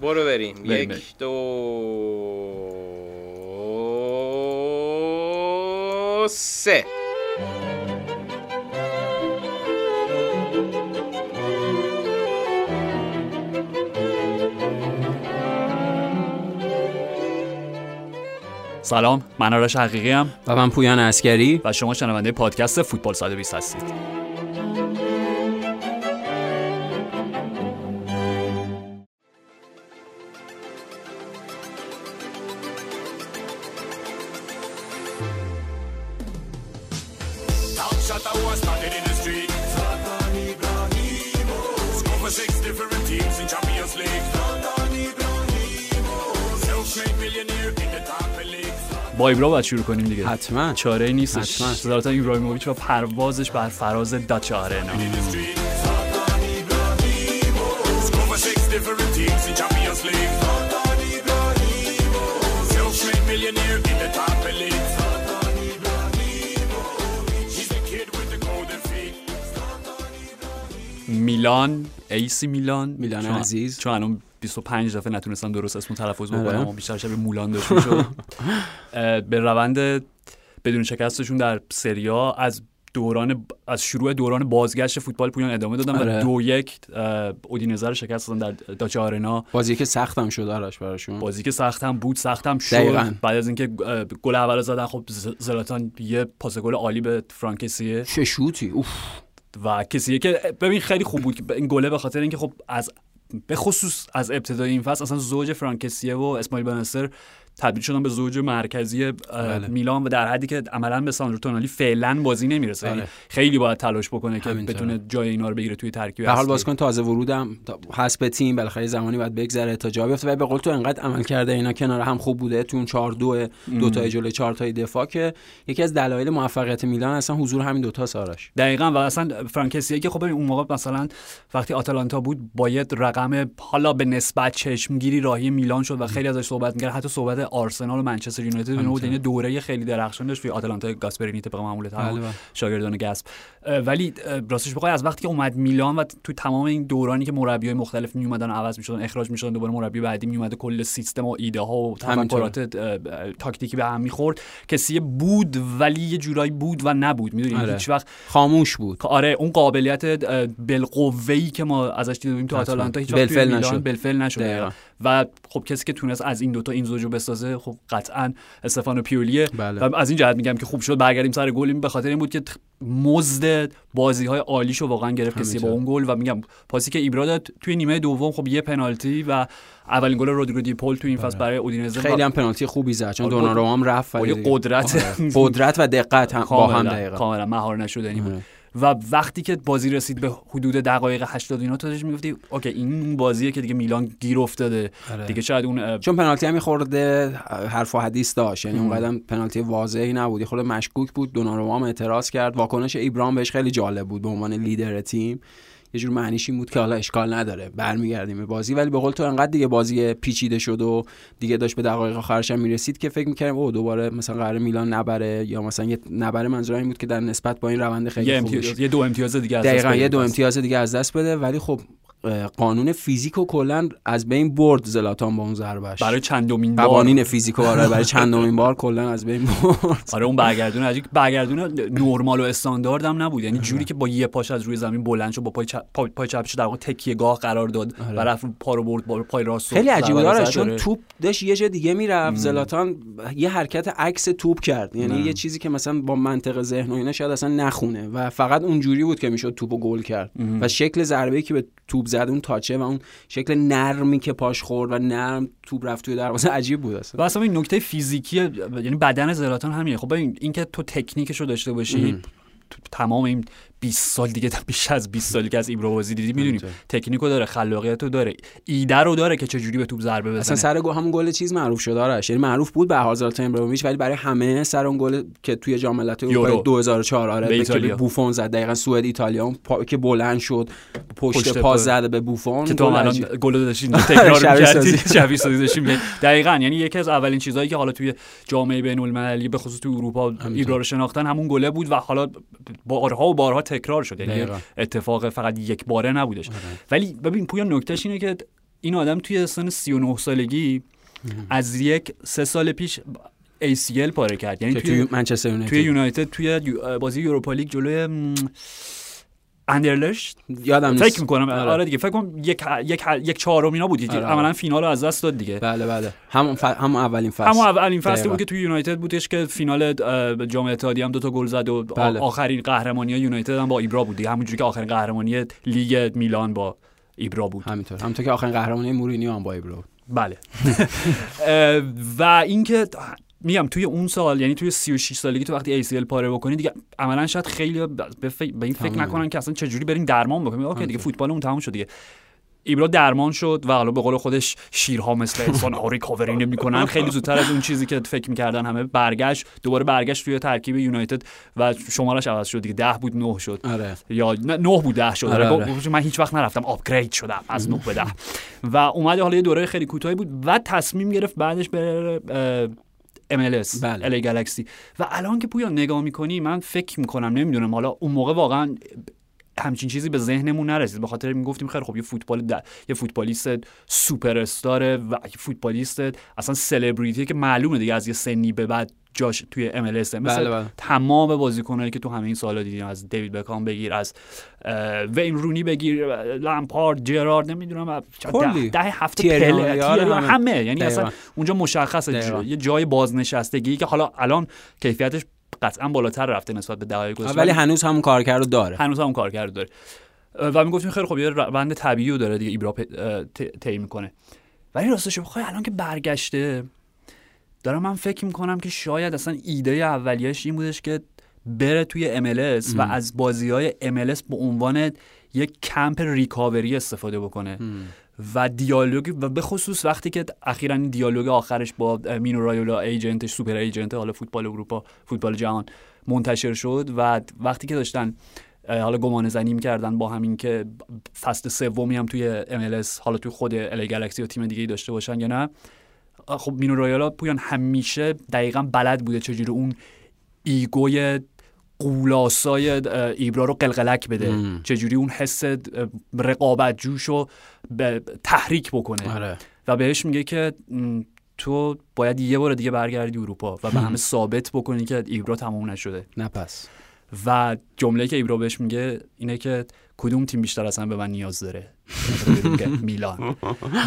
برو بریم بریم،. یک دو سه سلام من آرش حقیقی هم و من پویان اسکری و شما شنونده پادکست فوتبال 120 هستید. ایبرا باید شروع کنیم دیگه. حتما. چاره ای نیست حتما. صدارتا ایبرا و پروازش بر فراز داچ آره میلان ایسی میلان. میلان عزیز. چون الان 25 دفعه نتونستم درست اسمو تلفظ بکنم آره. و بیشتر شبیه مولان داشت می‌شد. به روند بدون شکستشون در سریا از دوران از شروع دوران بازگشت فوتبال پویان ادامه دادن و آره. دو یک اودینزه رو شکست دادن در داچه آرنا. بازی که سختم شد آرش براشون. بازی که سخت هم بود سخت هم شد. دقیقاً. بعد از اینکه گل اول زدن خب زلاتان یه پاس گل عالی به فرانکسیه. چه شوتی. اوف. و کسیه که ببین خیلی خوب بود این گله به خاطر اینکه خب از به خصوص از ابتدای این فصل اصلا زوج فرانکسیه و اسماعیل بنصر تبدیل شدن به زوج مرکزی بله. میلان و در حدی که عملا به ساندرو تونالی فعلا بازی نمی‌رسه یعنی آره. خیلی باید تلاش بکنه که. بتونه جای اینا رو بگیره توی ترکیب به حال. بازیکن تازه ورودم تا- هست به تیم بالاخره زمانی باید بگذره تا جا بیفته و به قول تو انقدر عمل کرده اینا کنار هم خوب بوده تو اون 4 2 دو تای جلوی 4 تای دفاع که یکی از دلایل موفقیت میلان اصلا حضور همین دوتا سارش دقیقا و اصلا فرانکسیه که خب اون موقع مثلا وقتی آتالانتا بود باید رقم حالا به نسبت چشمگیری راهی میلان شد و خیلی ازش صحبت می‌کرد حتی صحبت آرسنال و منچستر یونایتد بود یعنی دوره خیلی درخشان داشت توی آتالانتا گاسپرینی طبق معمول بله، بله. شاگردان گسپ ولی راستش بخوای از وقتی که اومد میلان و توی تمام این دورانی که مربیای مختلف می اومدن عوض می‌شدن اخراج می‌شدن دوباره مربی بعدی می اومده کل سیستم و ایده ها و. تفکرات تاکتیکی به هم می‌خورد کسی بود ولی یه جورایی بود و نبود می‌دونی آره. هیچ وقت خاموش بود آره اون قابلیت بالقوه‌ای که ما ازش دیده بودیم تو. آتالانتا هیچ وقت میلان نشد. بالفعل نشد. و خب کسی که تونست از این دوتا این زوجو بسازه خب قطعا استفانو پیولیه بله. و از این جهت میگم که خوب شد برگردیم سر گل این به خاطر این بود که مزد بازی های عالیشو واقعا گرفت کسی با. اون گل و میگم پاسی که ایبرا داد توی نیمه دوم خب یه پنالتی و اولین گل رودریگو دی پول تو این فصل برای اودینزه خیلی هم پنالتی خوبی زد چون دوناروما هم رفت ولی. قدرت آره. قدرت و دقت هم با هم دقیقا کاملا مهار نشدنی بود آره. و وقتی که بازی رسید به حدود دقایق 80 اینا تو می‌گفتی اوکی این اون بازیه که دیگه میلان گیر افتاده. آره. دیگه شاید اون چون پنالتی هم خورده حرف و حدیث داشت. یعنی. اون قدم پنالتی واضحی نبود یه خورده مشکوک بود. دوناروما هم اعتراض کرد. واکنش ایبرام بهش خیلی جالب بود به عنوان لیدر تیم. یه جور معنیش این بود که حالا اشکال نداره برمیگردیم به بازی ولی به قول تو انقدر دیگه بازی پیچیده شد و دیگه داشت به دقایق آخرش هم می‌رسید که فکر می‌کردیم او دوباره مثلا قرار میلان نبره یا مثلا یه نبره منظورم این بود که در نسبت با این روند خیلی یه, امتیاز یه دو امتیاز دیگه از دست دقیقا بده یه دو. امتیاز دیگه از دست بده ولی خب قانون فیزیک و کلا از بین برد زلاتان با اون ضربش برای چندمین بار. قوانین فیزیک و آره برای چندمین بار کلا از بین برد. آره اون برگردون عجیب برگردون نرمال و استاندارد هم نبود. یعنی جوری که با یه پاش از روی زمین بلند شد با پای چپ پای, پای چپش در واقع تکیه گاه قرار داد و رفت پا رو برد با پای راست خیلی داره زد. چون آره. توپ داشت یه جا دیگه می‌رفت. زلاتان یه حرکت عکس توپ کرد. یعنی یه چیزی که مثلا با منطق ذهن و اینا شاید اصلا نخونه و فقط اونجوری بود که می‌شد توپو گل کرد. و شکل ضربه که به توپ زد اون تاچه و اون شکل نرمی که پاش خورد و نرم توپ رفت توی دروازه عجیب بود اصلا. و اصلا این نکته فیزیکی یعنی بدن زلاتان همینه. خب ببین اینکه تو تکنیکش رو داشته باشی تمام این 20 سال دیگه بیش از 20 سالی که از ایبرا بازی دیدی می‌دونیم. تکنیکو داره خلاقیت رو داره. ایده رو داره که چجوری به توپ ضربه بزنه. اصلا سر گل همون گل چیز معروف شد آرش. یعنی معروف بود به هازارد ابراهیموویچ ولی برای همه سر اون گل که توی جام ملت‌های یورو. اروپا 2004 آره که بوفون زد. دقیقا سوئد ایتالیا. اون پا... که بلند شد پشت, پشت پا. زد به بوفون. که تو الان. گل داشتین تکرار شبیه می‌کردی. سازی. شبیه سازی داشتیم دقیقاً. یعنی یکی از اولین چیزهایی که حالا توی جامعه بین المللی به خصوص توی اروپا ایبرا رو شناختن همون گله بود و حالا بارها و بارها تکرار شد یعنی. اتفاق فقط یک باره نبودش. ولی ببین پویا نکتهش اینه که این آدم توی سن 39 سالگی از یک سه سال پیش ACL پاره کرد. یعنی توی توی منچستر یونایتد توی یونایتد توی بازی یوروپا لیگ جلوی م، اندرلشت یادم نیست. فکر می‌کنم. آره. آره دیگه فکر کنم یک یک یک چهارم اینا بود. آره. عملا فینال رو از دست داد دیگه. بله بله. همون ف... همون اولین فصل. همون اولین دقیقاً. بود که توی یونایتد بودش که فینال جام اتحادیه هم دو تا گل زد و بله. آخرین قهرمانی یونایتد هم با ایبرا بود دیگه. همونجوری که آخرین قهرمانی لیگ میلان با ایبرا بود. همینطور. همونطور که آخرین قهرمانی مورینیو هم با ایبرا بود. بله. و اینکه میگم توی اون سال یعنی توی 36 سالگی تو وقتی ACL پاره بکنی دیگه عملا شاید خیلی به, فکر- به این فکر. نکنن که اصلا چجوری بریم درمان بکنیم. اوکی دیگه. فوتبالمون تموم شد دیگه. ایبرا درمان شد و حالا به قول خودش شیرها مثل انسان ها ریکاوری نمی‌کنن. خیلی زودتر از اون چیزی که فکر می‌کردن همه برگشت دوباره برگشت توی ترکیب یونایتد و شمارش عوض شد دیگه. ده بود نه شد. آره. یا نه نه بود ده شد. آره، آره آره. گفت من هیچ وقت نرفتم. آپگرید شدم از نه به ده. و اومد حالا یه دوره خیلی کوتاهی بود و تصمیم گرفت بعدش بره MLS بله. گلکسی و الان که پویا نگاه می‌کنی من فکر می‌کنم نمی‌دونم حالا اون موقع واقعا همچین چیزی به ذهنمون نرسید به خاطر می‌گفتیم خیلی خب یه فوتبال د- یه فوتبالیست سوپر استاره و یه فوتبالیست اصلا سلبریتی که معلومه دیگه از یه سنی به بعد جاش توی ام مثل بله، بله. تمام بازیکنایی که تو همه این سالا دیدیم از دیوید بکام بگیر از وین رونی بگیر لامپارد جرارد نمی‌دونم. ده, ده هفته پله آره، همه. یعنی اصلا. اونجا مشخصه یه جای بازنشستگی که حالا الان کیفیتش قطعا بالاتر رفته نسبت به دهه‌های گذشته ولی هنوز همون کارکرد رو داره. هنوز هم کارکرد داره. و می‌گفتیم خیلی خب یه روند طبیعی رو داره دیگه ایبرا طی می‌کنه. ولی راستش بخوای الان که برگشته دارم من فکر می‌کنم که شاید اصلا ایده اولیش این بودش که بره توی MLS و از بازی های MLS به عنوان یک کمپ recovery استفاده بکنه. و دیالوگ و به خصوص وقتی که اخیرا این دیالوگ آخرش با مینو رایولا agent ش super agent حالا فوتبال اروپا فوتبال جهان منتشر شد و وقتی که داشتن حالا گمان زنی می‌کردن با همین که فصل سومی هم توی MLS حالا توی خود الی گلکسی و تیم دیگه داشته باشن یا نه خب مینو رایالا پویان همیشه دقیقا بلد بوده چجوری اون ایگوی قولاسای ایبرا رو قلقلک بده مم. چجوری اون حس رقابت جوش رو به تحریک بکنه. آره. و بهش میگه که تو باید یه بار دیگه برگردی اروپا و به همه ثابت بکنی که ایبرا تموم نشده. نه پس. و جمله که ایبرا بهش میگه اینه که کدوم تیم بیشتر اصلا به من نیاز داره؟ میلان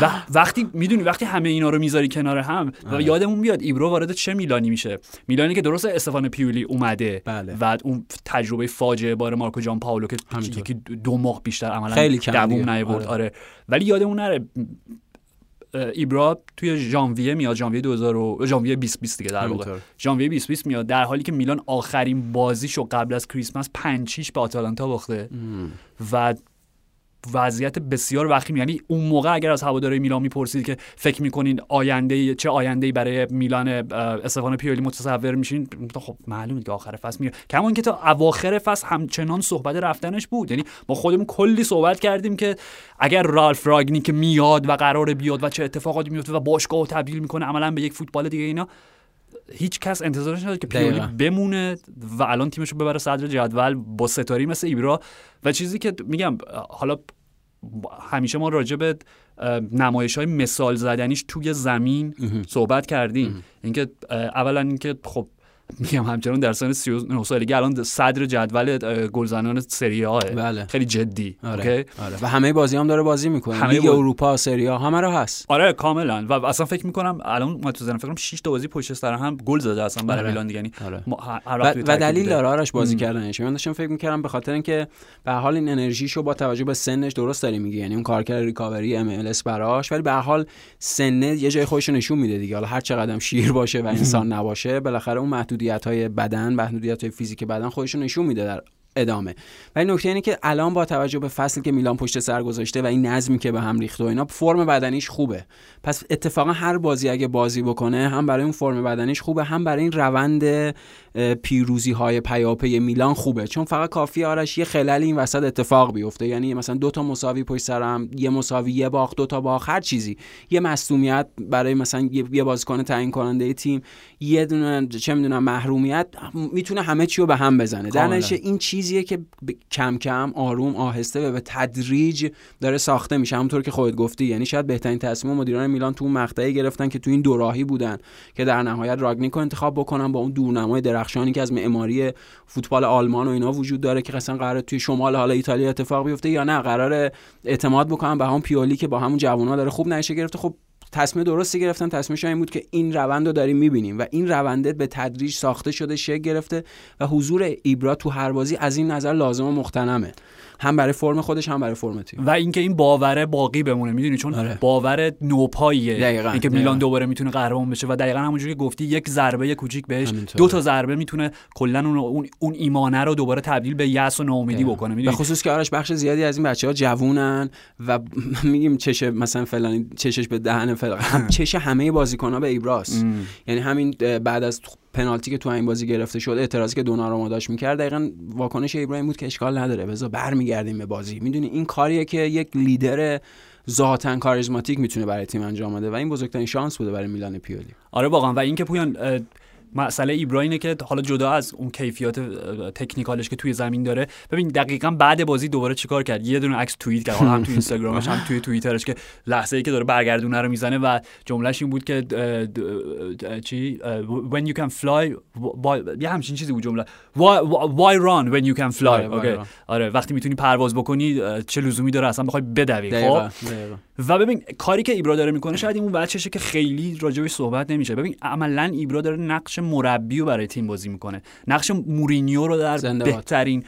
و وقتی می‌دونی وقتی همه اینا رو می‌ذاری کنار هم و یادمون بیاد ایبرا وارد چه میلانی میشه میلانی که درست استفان پیولی اومده بله. و اون تجربه فاجعه بار مارکو جان پاولو که. یکی دو ماه بیشتر عملا خیلی دووم. نیورد آره. آره. ولی یادمون نره ایبرا توی ژانویه میاد ژانویه 2000 و ژانویه 2020 دیگه در واقع. ژانویه 2020 میاد در حالی که میلان آخرین بازیشو قبل از کریسمس 5 6 به آتالانتا باخته و وضعیت بسیار وخیم. یعنی اون موقع اگر از هواداری میلان می‌پرسید که فکر می‌کنین آینده چه آینده برای میلان استفان پیولی متصور میشین؟ خب معلومه که آخر فصل میره کمان که تا اواخر فصل همچنان صحبت رفتنش بود. یعنی ما خودمون کلی صحبت کردیم که اگر رالف راگنی که میاد و قراره بیاد و چه اتفاقاتی میفته و باشگاه تبدیل می‌کنه عملا به یک فوتبال دیگه اینا هیچ کس انتظارش نداشت که پیولی. بمونه و الان تیمش رو ببره صدر جدول با ستاری مثل ایبرا. و چیزی که میگم حالا همیشه ما راجع به نمایش های مثال زدنیش توی زمین صحبت کردیم. اینکه اولا اینکه خب میگم همچنان در سن 39 سالگی الان صدر جدول گلزنان سری آ بله. خیلی جدی آره. اوکی؟ آره. و همه بازی هم داره بازی می‌کنه همه لیگ باز- اروپا سریا همه رو هست آره کاملا و اصلا فکر می‌کنم الان اومد تو فکر کنم 6 تا بازی پشت سر هم گل زده اصلا برای آره. میلان دیگه یعنی آره. ما- و, دلیل. داره آرش بازی. کردنش من داشتم فکر می‌کردم به خاطر اینکه به حال این انرژیشو با توجه به سنش درست داری میگی یعنی اون کارکرد recovery MLS براش ولی به حال سنه یه جای خودش نشون میده دیگه حالا هر چقدر شیر باشه و انسان نباشه بالاخره اون محدودیت های بدن محدودیت های فیزیک بدن خودش رو نشون میده در ادامه. ولی نکته اینه که الان با توجه به فصلی که میلان پشت سر گذاشته و این نظمی که به هم ریخته و اینا فرم بدنیش خوبه. پس اتفاقا هر بازی اگه بازی بکنه هم برای اون فرم بدنیش خوبه هم برای این روند پیروزی های پیاپی میلان خوبه. چون فقط کافی آرش یه خللی این وسط اتفاق بیفته. یعنی مثلا دو تا مساوی پشت سر هم یه مساوی یه باخت دو تا باخت هر چیزی. یه مصونیت برای مثلا یه, بازیکن تعیین کننده تیم یه دونه چه می‌دونم محرومیت می‌تونه همه چی رو به هم بزنه. در این چیز چیزیه که ب- کم کم آروم آهسته و به تدریج داره ساخته میشه. همونطور که خودت گفتی یعنی شاید بهترین تصمیم مدیران میلان تو اون مقطعی گرفتن که تو این دوراهی بودن که در نهایت راگنیکو انتخاب بکنن با اون دورنمای درخشانی که از معماری فوتبال آلمان و اینا وجود داره که قصلا قرار توی شمال حالا ایتالیا اتفاق بیفته یا نه. قرار اعتماد بکنن به همون پیولی که با همون جوونا داره خوب نشه گرفته. خب تصمیم درستی گرفتن. تصمیمش این بود که این روند رو داریم می‌بینیم و این رونده به تدریج ساخته شده شکل گرفته و حضور ایبرا تو هر بازی از این نظر لازم و مختنمه هم برای فرم خودش هم برای فرم تیم. و اینکه این باوره باقی بمونه می‌دونی؟ چون آره. باور نوپاییه. اینکه. میلان دوباره می‌تونه قهرمان بشه و دقیقا همونجوری که گفتی یک ضربه کوچیک بهش همینطوره. دو تا ضربه می‌تونه کلا اون اون, ایمانه رو دوباره تبدیل به یأس و ناامیدی بکنه می‌دونی؟ خصوص که آرش بخش زیادی از این بچه ها جوونن و میگیم چش مثلا فلانی چشش به دهن فلان. چش همه بازیکن ها به ایبراس یعنی همین بعد از پنالتی که تو این بازی گرفته شد اعتراضی که دوناروما داشت می‌کرد دقیقا واکنش ابراهیم بود که اشکال نداره. بذار برمیگردیم به بازی. می‌دونی این کاریه که یک لیدر ذاتا کاریزماتیک می‌تونه برای تیم انجام بده و این بزرگترین شانس بوده برای میلان پیولی. آره واقعا. و اینکه پویان مسئله ایبرا اینه که حالا جدا از اون کیفیات تکنیکالش که توی زمین داره. ببین دقیقا بعد بازی دوباره چیکار کرد؟ یه دونه عکس توییت کرد. هم توی اینستاگرامش هم توی توییترش که لحظه ای که داره برگردونه رو می‌زنه و جملهش این بود که چی؟ when you can fly why- یه همچین چیزی بود جمله. Why, why run when you can fly آره،. آره وقتی می‌تونی پرواز بکنی چه لزومی داره اصلا بخوای بدوی خب؟ و ببین کاری که ایبرا داره می‌کنه شاید این اون بچشه که خیلی راجبش صحبت نمیشه ببین عملا ایبرا داره نقش مربی رو برای تیم بازی می‌کنه نقش مورینیو رو در. بهترین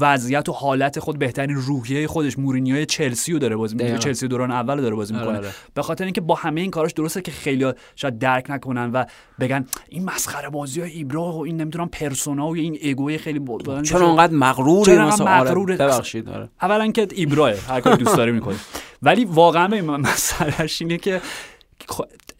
وضعیت و حالت خود بهترین روحیه خودش مورینیو چلسی رو داره بازی می‌کنه. چلسی دوران اول رو داره بازی آره، می‌کنه آره. به خاطر اینکه با همه این کاراش درسته که خیلی شاید درک نکنن و بگن این مسخره بازی های ایبرا و این نمی‌دونم پرسونا و این اگوی خیلی بلند چرا انقدر مغروره چرا مثلا آره،؟ ببخشید آره اولا که ایبراه هر کاری دوست داره می‌کنه ولی واقعا من مسئلهش اینه که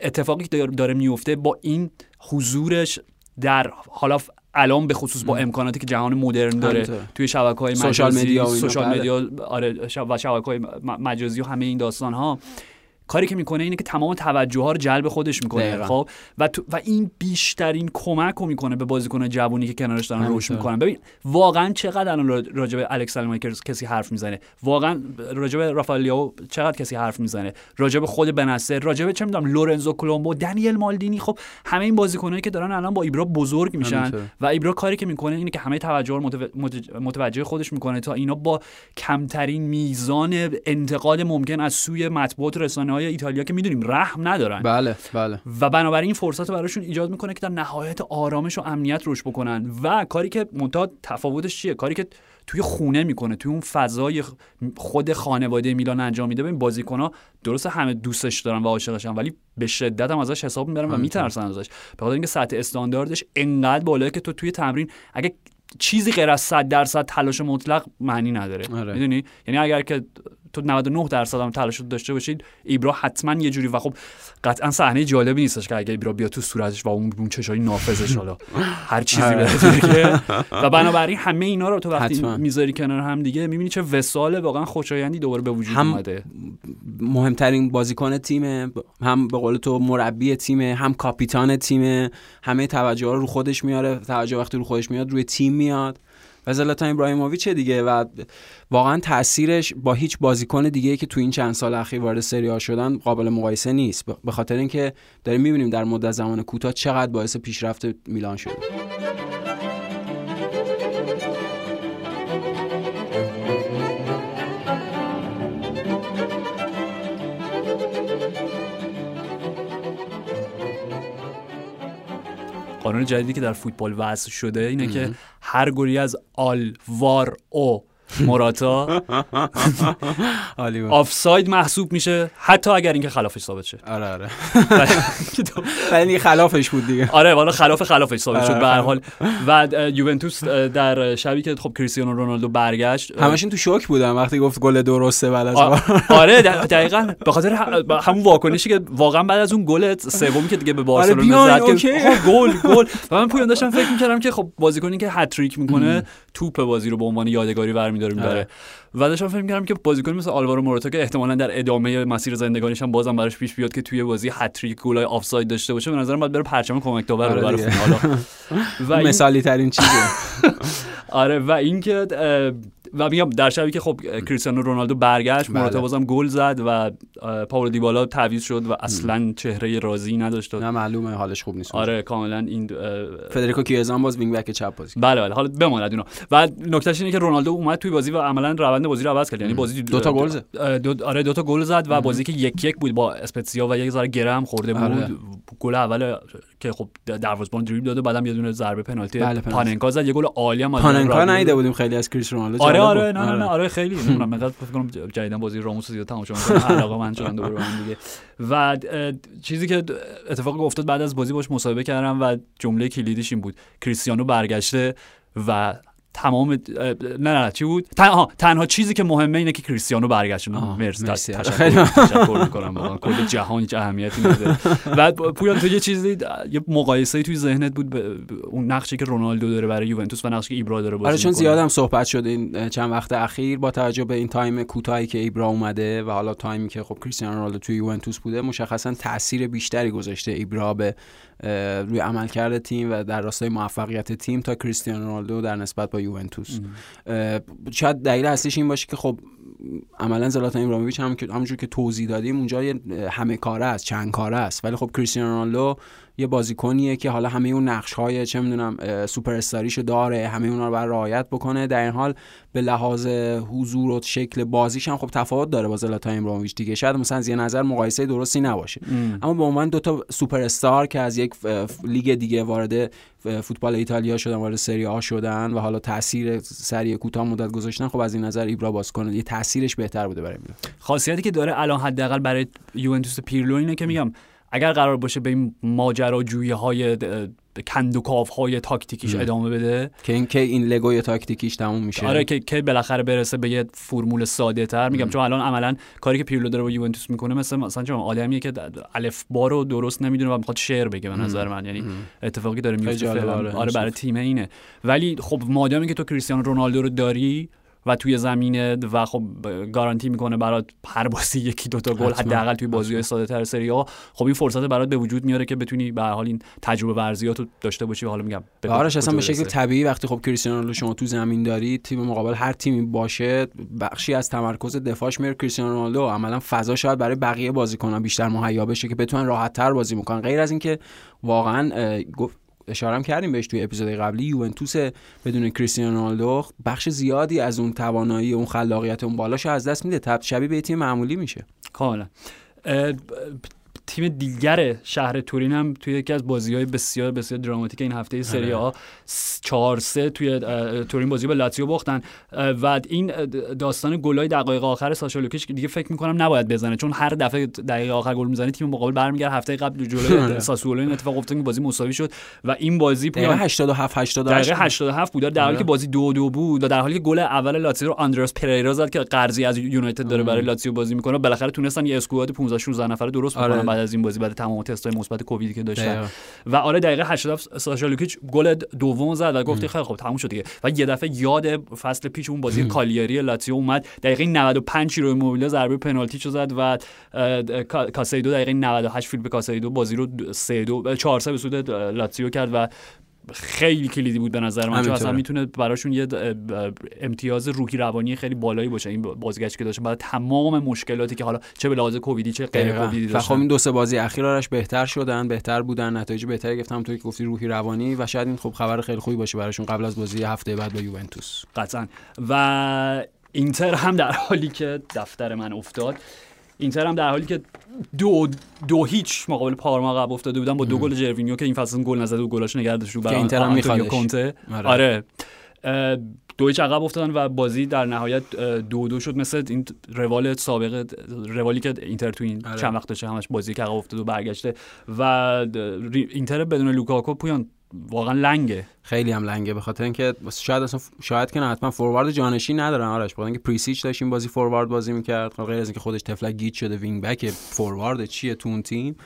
اتفاقی که داره- میفته با این حضورش در حالا الان به خصوص با امکاناتی که جهان مدرن داره. توی شبکه های سوشال مجازی مدیا و سوشال بله. مدیا آره و شبکه های مجازی و همه این داستان ها کاری که می‌کنه اینه که تمام توجه ها رو جلب خودش می‌کنه. خب و تو و این بیشترین کمک رو می‌کنه به بازیکن جوونی که کنارش دارن. رشد می‌کنن ببین واقعا چقدر الان را- راجع به الکس کسی حرف می‌زنه واقعا راجع به رافائل لیاو چقدر کسی حرف می‌زنه راجع به خود بنصر راجع به چه می‌دونم لورنزو کلمبو دنیل مالدینی خب همه این بازیکنایی که دارن الان با ایبرا بزرگ میشن. و ایبرا کاری که می‌کنه اینه که همه توجه رو متو- مت- متوجه خودش می‌کنه تا اینا با کمترین میزان انتقاد ممکن از سوی مطبوعات رسانه های ایتالیا که می‌دونیم رحم ندارن. بله بله. و بنابراین این فرصت براشون ایجاد می‌کنه که در نهایت آرامش و امنیت روش بکنن. و کاری که منتها تفاوتش چیه؟ کاری که توی خونه می‌کنه توی اون فضای خود خانواده میلان انجام میده. ببین بازیکن‌ها درسته همه دوستش دارن و عاشقشن ولی به شدت هم ازش حساب می‌برن و میترسن ازش. به خاطر اینکه سطح استانداردش انقدر بالاه که تو توی تمرین اگه چیزی غیر از 100 درصد تلاش مطلق معنی نداره. آره. می‌دونی؟ یعنی اگر که تو 99 درصد هم تلاش رو داشته باشید ایبرا حتما یه جوری و خب قطعا صحنه جالبی نیستش که اگه ایبرا بیاد تو صورتش و اون اون چشای نافذش حالا هر چیزی آره. بره دیگه. و بنابراین همه اینا رو تو وقتی حتما. می‌ذاری کنار هم دیگه می‌بینی چه وسال واقعا خوشایندی دوباره به وجود هم اومده مهمترین بازیکن تیم هم به قول تو مربی تیم هم کاپیتان تیم همه توجه رو رو خودش میاره توجه وقتی رو خودش میاد روی تیم میاد و زلاتان ابراهیموویچ دیگه و واقعا تاثیرش با هیچ بازیکن دیگه که تو این چند سال اخیر وارد سری آ شدن قابل مقایسه نیست. به خاطر اینکه داریم می‌بینیم در مدت زمان کوتاه چقدر باعث پیشرفت میلان شده. قانون جدیدی که در فوتبال وضع شده اینه که هر گلی از آل وار او موراتا. آفساید محسوب میشه حتی اگر اینکه خلافش ثابت شه. آره آره. ولی خلافش بود دیگه. آره والا خلاف خلافش ثابت شد آره، به هر حال. و یوونتوس در شبی که خب کریستیانو رونالدو برگشت اه، همشون تو شوک بودن وقتی گفت گل درسته بعد از. آره دقیقا. به خاطر همون واکنشی که واقعا بعد از اون گل سومی که دیگه به بارسلونا بیاین، زد که. آها، گل گل. و من پویان داشتم فکر می‌کردم که خب بازیکنی که هت‌تریک می‌کنه توپ بازی رو به عنوان یادگاری برمیداره. داره می‌بره آره. و داشتم فکر می‌کردم که بازیکن مثل آلوارو موراتا که احتمالا در ادامه مسیر زندگانیش هم بازم براش پیش بیاد که توی بازی هت‌تریک گلای آفساید داشته باشه به نظرم باید بره پرچم کمک داور رو آره دیگه. خونه حالا و مثالی ترین چیزه آره و اینکه و میگم در شبی که خب کریستیانو رونالدو برگشت بله. موراتا بازم گل زد و پاولو دیبالا تعویض شد و اصلا چهره راضی نداشت. و نه معلومه حالش خوب نیست. آره کاملا این فدریکو کیه‌زا باز wing back چپ بازی. بله بله حالا بماند اینا و نکتهش اینه که رونالدو اومد توی بازی و عملا روند بازی رو عوض کرد. یعنی بازی دو تا گل زد. دو آره دو تا گل زد و بازی که یک یک بود با اسپتزیا و یک ذره گره هم خورده بود. آره. گل اول که خب دروازه‌بان دریبل داده بعدم یه دونه ضربه پنالتی بله، پنالتی. پاننکا زد. یه گل عالی هم پاننکا ندیده بودیم خیلی از کریس رونالدو. آره آره. نه نه نه آره خیلی. نمی‌دونم من فکر کنم جدیدن بازی راموس زیاد تماشا می‌کنم علاقه من شدن دوباره هم دیگه. و چیزی که اتفاقی افتاد بعد از بازی باش مصاحبه کردم و جمله کلیدیش این بود. کریستیانو برگشته و تمام نه نه چی بود؟ تن- آها، تنها چیزی که مهمه اینه که کریستیانو برگشته آه، مرسی. تشکر. می‌کنم کل جهان هیچ اهمیتی نداره. و پویان تو یه چیزی یه مقایسه‌ای توی ذهنت بود به اون نقشی که رونالدو داره برای یوونتوس و نقشی که ایبرا داره بازی آره چون می‌کنه. زیادم صحبت شده این چند وقت اخیر با توجه به این تایم کوتاهی که ایبرا اومده و حالا تایمی که خب کریستیانو رونالدو توی یوونتوس بوده مشخصا تاثیر بیشتری گذاشته ایبرا به روی عملکرد تیم و در راستای موفقیت تیم تا کریستیانو رونالدو در نسبت با یوونتوس. شاید دلیل اصلیش این باشه که خب عملا زلاتان ابراهیموویچ هم که همونجور که توضیح دادیم اونجا یه همه کاره است چند کاره است. ولی خب کریستیانو رونالدو یه بازیکنیه که حالا همه اون نقش های چه می‌دونم سوپر استاریشو داره همه اونا رو باید رعایت بکنه. در این حال به لحاظ حضور و شکل بازیش هم خب تفاوت داره با زلاتان ابراهیموویچ دیگه. شاید مثلا از یه نظر مقایسه درستی نباشه. ام. اما به عنوان دو تا سوپر استار که از یک لیگ دیگه وارد فوتبال ایتالیا شدن وارد سری آ شدن و حالا تاثیر سری کوتاه مدت گذاشتن خب از این نظر ایبرا باز کنه. یه تاثیرش بهتر بوده برای میلان. خاصیتی که داره الان حداقل برای یوونتوس پیرلو اینه که میگم اگر قرار باشه به این ماجراجویی های کندوکاف های تاکتیکیش ام. ادامه بده. که این که این لگوی تاکتیکیش تموم میشه. آره که که بالاخره برسه به یه فرمول ساده تر میگم چون الان عملا کاری که پیرلو داره با یوونتوس می‌کنه مثل مثلا چون آدمیه که د- الف با رو درست نمی‌دونه و می‌خواد شعر بگه به نظر من. یعنی اتفاقی داره میفته. آره. آره برای تیم اینه. ولی خب مادامی که تو کریستیانو رونالدو رو داری و توی زمینه و خب گارانتی می‌کنه برات هر بازی یکی دوتا گل. حداقل توی بازی های ساده تر سری ها خب این فرصت برات به وجود میاره که بتونی به هر حال این تجربه ورزیاتو داشته باشی و حالا میگم به آرش اصلا به شکل. طبیعی وقتی خب کریستیانو رونالدو شما تو زمین داری تیم مقابل هر تیمی باشه بخشی از تمرکز دفاعش میره کریستیانو رونالدو عملا فضا شاید برای بقیه بازیکنان بیشتر مهیا بشه که بتونن راحت تر بازی می‌کنن غیر از اینکه واقعا گفت اشاره هم کردیم بهش توی اپیزود قبلی یوونتوس بدون کریستیانو رونالدو بخش زیادی از اون توانایی اون خلاقیت اون بالاش از دست میده. تب شبیه به تیم معمولی میشه. کاملا. تیم دیگر شهر تورین هم توی یکی از بازی های بسیار بسیار دراماتیک این هفته سری ها چهار سه توی اه، تورین بازی به لاتزیو باختن و این داستان گلای دقایق آخر ساشا لوکیچ که دیگه فکر می‌کنم نباید بزنه چون هر دفعه دقیقه آخر گل می‌زنه تیم مقابل برمیگرده هفته قبل جلوی آره. ساسولو این اتفاق افتاد که بازی مساوی شد و این بازی پویان 87 88 دقیقه 87 بود در حالی آره. که بازی دو دو بود و در حالی که گل اول لاتزیو رو آندرس پریرا زد که قرضی از یونایتد داره برای لاتزیو بازی می‌کنه بالاخره تونستن یه اسکواد 15 16 نفره درست بکنن آره. بعد از این بازی بعد تمام تستای مثبت کوویدی که داشتن. و آره دقیقه 87 ساشا لوکیچ گل دوم زد و گفتی خیلی خب تموم شد دیگه. و یه دفعه یاد فصل پیش اون بازی کالیاری لاتزیو اومد. دقیقه 95 رو موبیله ضربه پنالتی چو زد و کاسیدو دقیقه 98 فیلیپ کاسیدو بازی رو 3 2 4 3 به سود لاتزیو کرد و خیلی کلیدی بود به نظر من چون اصلا. می‌تونه براشون یه امتیاز روحی روانی خیلی بالایی باشه این بازگشت که داشته. برای تمام مشکلاتی که حالا چه به لحاظ کوویدی چه غیر. کوویدی خب داشتن. این دو سه بازی اخیر آرش بهتر شدن بهتر بودن نتایج بهتری گرفتن. همونطوری که گفتی روحی روانی و شاید این خب خبر خیلی خوبی باشه براشون قبل از بازی هفته بعد با یوونتوس. قطعا. و اینتر هم در حالی که دفتر من افتاد. اینتر هم در حالی که دو دو هیچ مقابل پارما قبل افتاده بودن با دو گل جروینیو که این فصل گل نزد و گلاش نگه داشت رو برای اینتر هم آنتونیو می‌خوادش. کونته آره. آره دو هیچ عقب افتادن و بازی در نهایت دو دو شد مثل این روال سابق روالی که اینتر تو این آره. چند وقت داشته همش بازی که عقب افتاد و برگشته و اینتر بدون لوکاکو پویان واقعا لنگه. خیلی هم لنگه به خاطر اینکه شاید اصلا شاید که نه حتما فوروارد جانشین ندارن. آرش بخاطر اینکه پریسیچ داشت این بازی فوروارد بازی می‌کرد غیر از اینکه خودش طفلک گیج شده wing-back فوروارد چیه تو اون تیم؟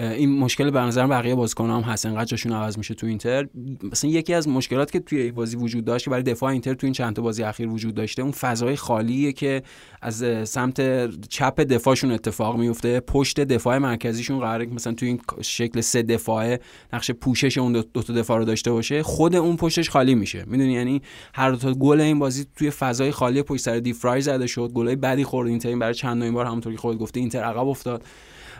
این مشکل به نظر بقیه بازیکن‌ها هم هست. انقدر جاشون عوض میشه تو اینتر. مثلا یکی از مشکلات که توی این بازی وجود داشت که برای دفاع اینتر تو این چند تا بازی اخیر وجود داشته اون فضای خالیه که از سمت چپ دفاعشون اتفاق میفته. پشت دفاع مرکزیشون قراره مثلا توی این شکل سه دفاعه نقش پوشش اون دو, تا دفاع رو داشته باشه. خود اون پشتش خالی میشه. می‌دونی؟ یعنی هر دو تا گل این بازی توی فضای خالی پشت سر دیفرای زده شد. گلای بدی خورد اینتر. این برای چندمین بار همونطور که خودت گفته اینتر عقب افتاد.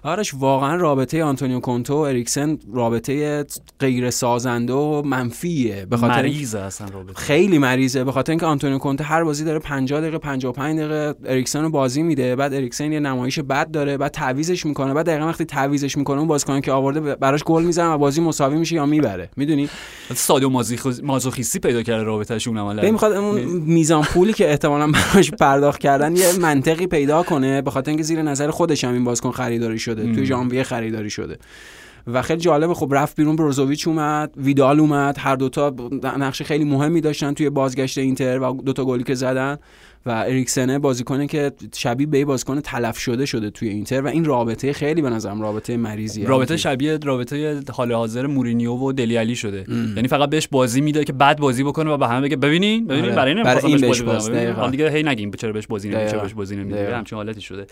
آرش واقعا رابطه آنتونیو کونته و اریکسن رابطه غیر سازنده و منفیه. به خاطر مریضه اصلا رابطه. خیلی مریضه. به خاطر اینکه آنتونیو کونته هر بازی داره 50 دقیقه 55 دقیقه اریکسن رو بازی میده. بعد اریکسن یه نمایش بد داره بعد تعویضش می‌کنه. بعد دقیقا وقتی تعویضش می‌کنه اون بازیکن که آورده براش گل می‌زنه و بازی مساوی میشه یا می‌بره. می‌دونی؟ سادو مازوخیستی پیدا کرده رابطهشون عملا ببین می‌خواد اون میزان پولی که احتمالاً براش پرداخت کردن یه منطقی پیدا کنه. به خاطر اینکه زیر نظر خودش هم این بازیکن خریداری شده. توی ژانویه خریداری شده. و خیلی جالبه خب رفت بیرون بروزوویچ اومد ویدال اومد هر دوتا نقش خیلی مهمی داشتن توی بازگشت اینتر و دوتا گلی که زدن. و اریکسنه بازیکنه که شبیه به بازیکن تلف شده شده توی اینتر و این رابطه خیلی به نظرم رابطه مریضیه. رابطه شبیه رابطه حال حاضر مورینیو و دلی علی شده. یعنی فقط بهش بازی میده که بعد بازی بکنه و به همه بگه ببینین ببینین آره. برای این برای این بهش بازی باز، بدم. دیگه هی نگیم چرا بهش بازی نمیده چرا. بهش بازی نمیده. همچین حالتی شده.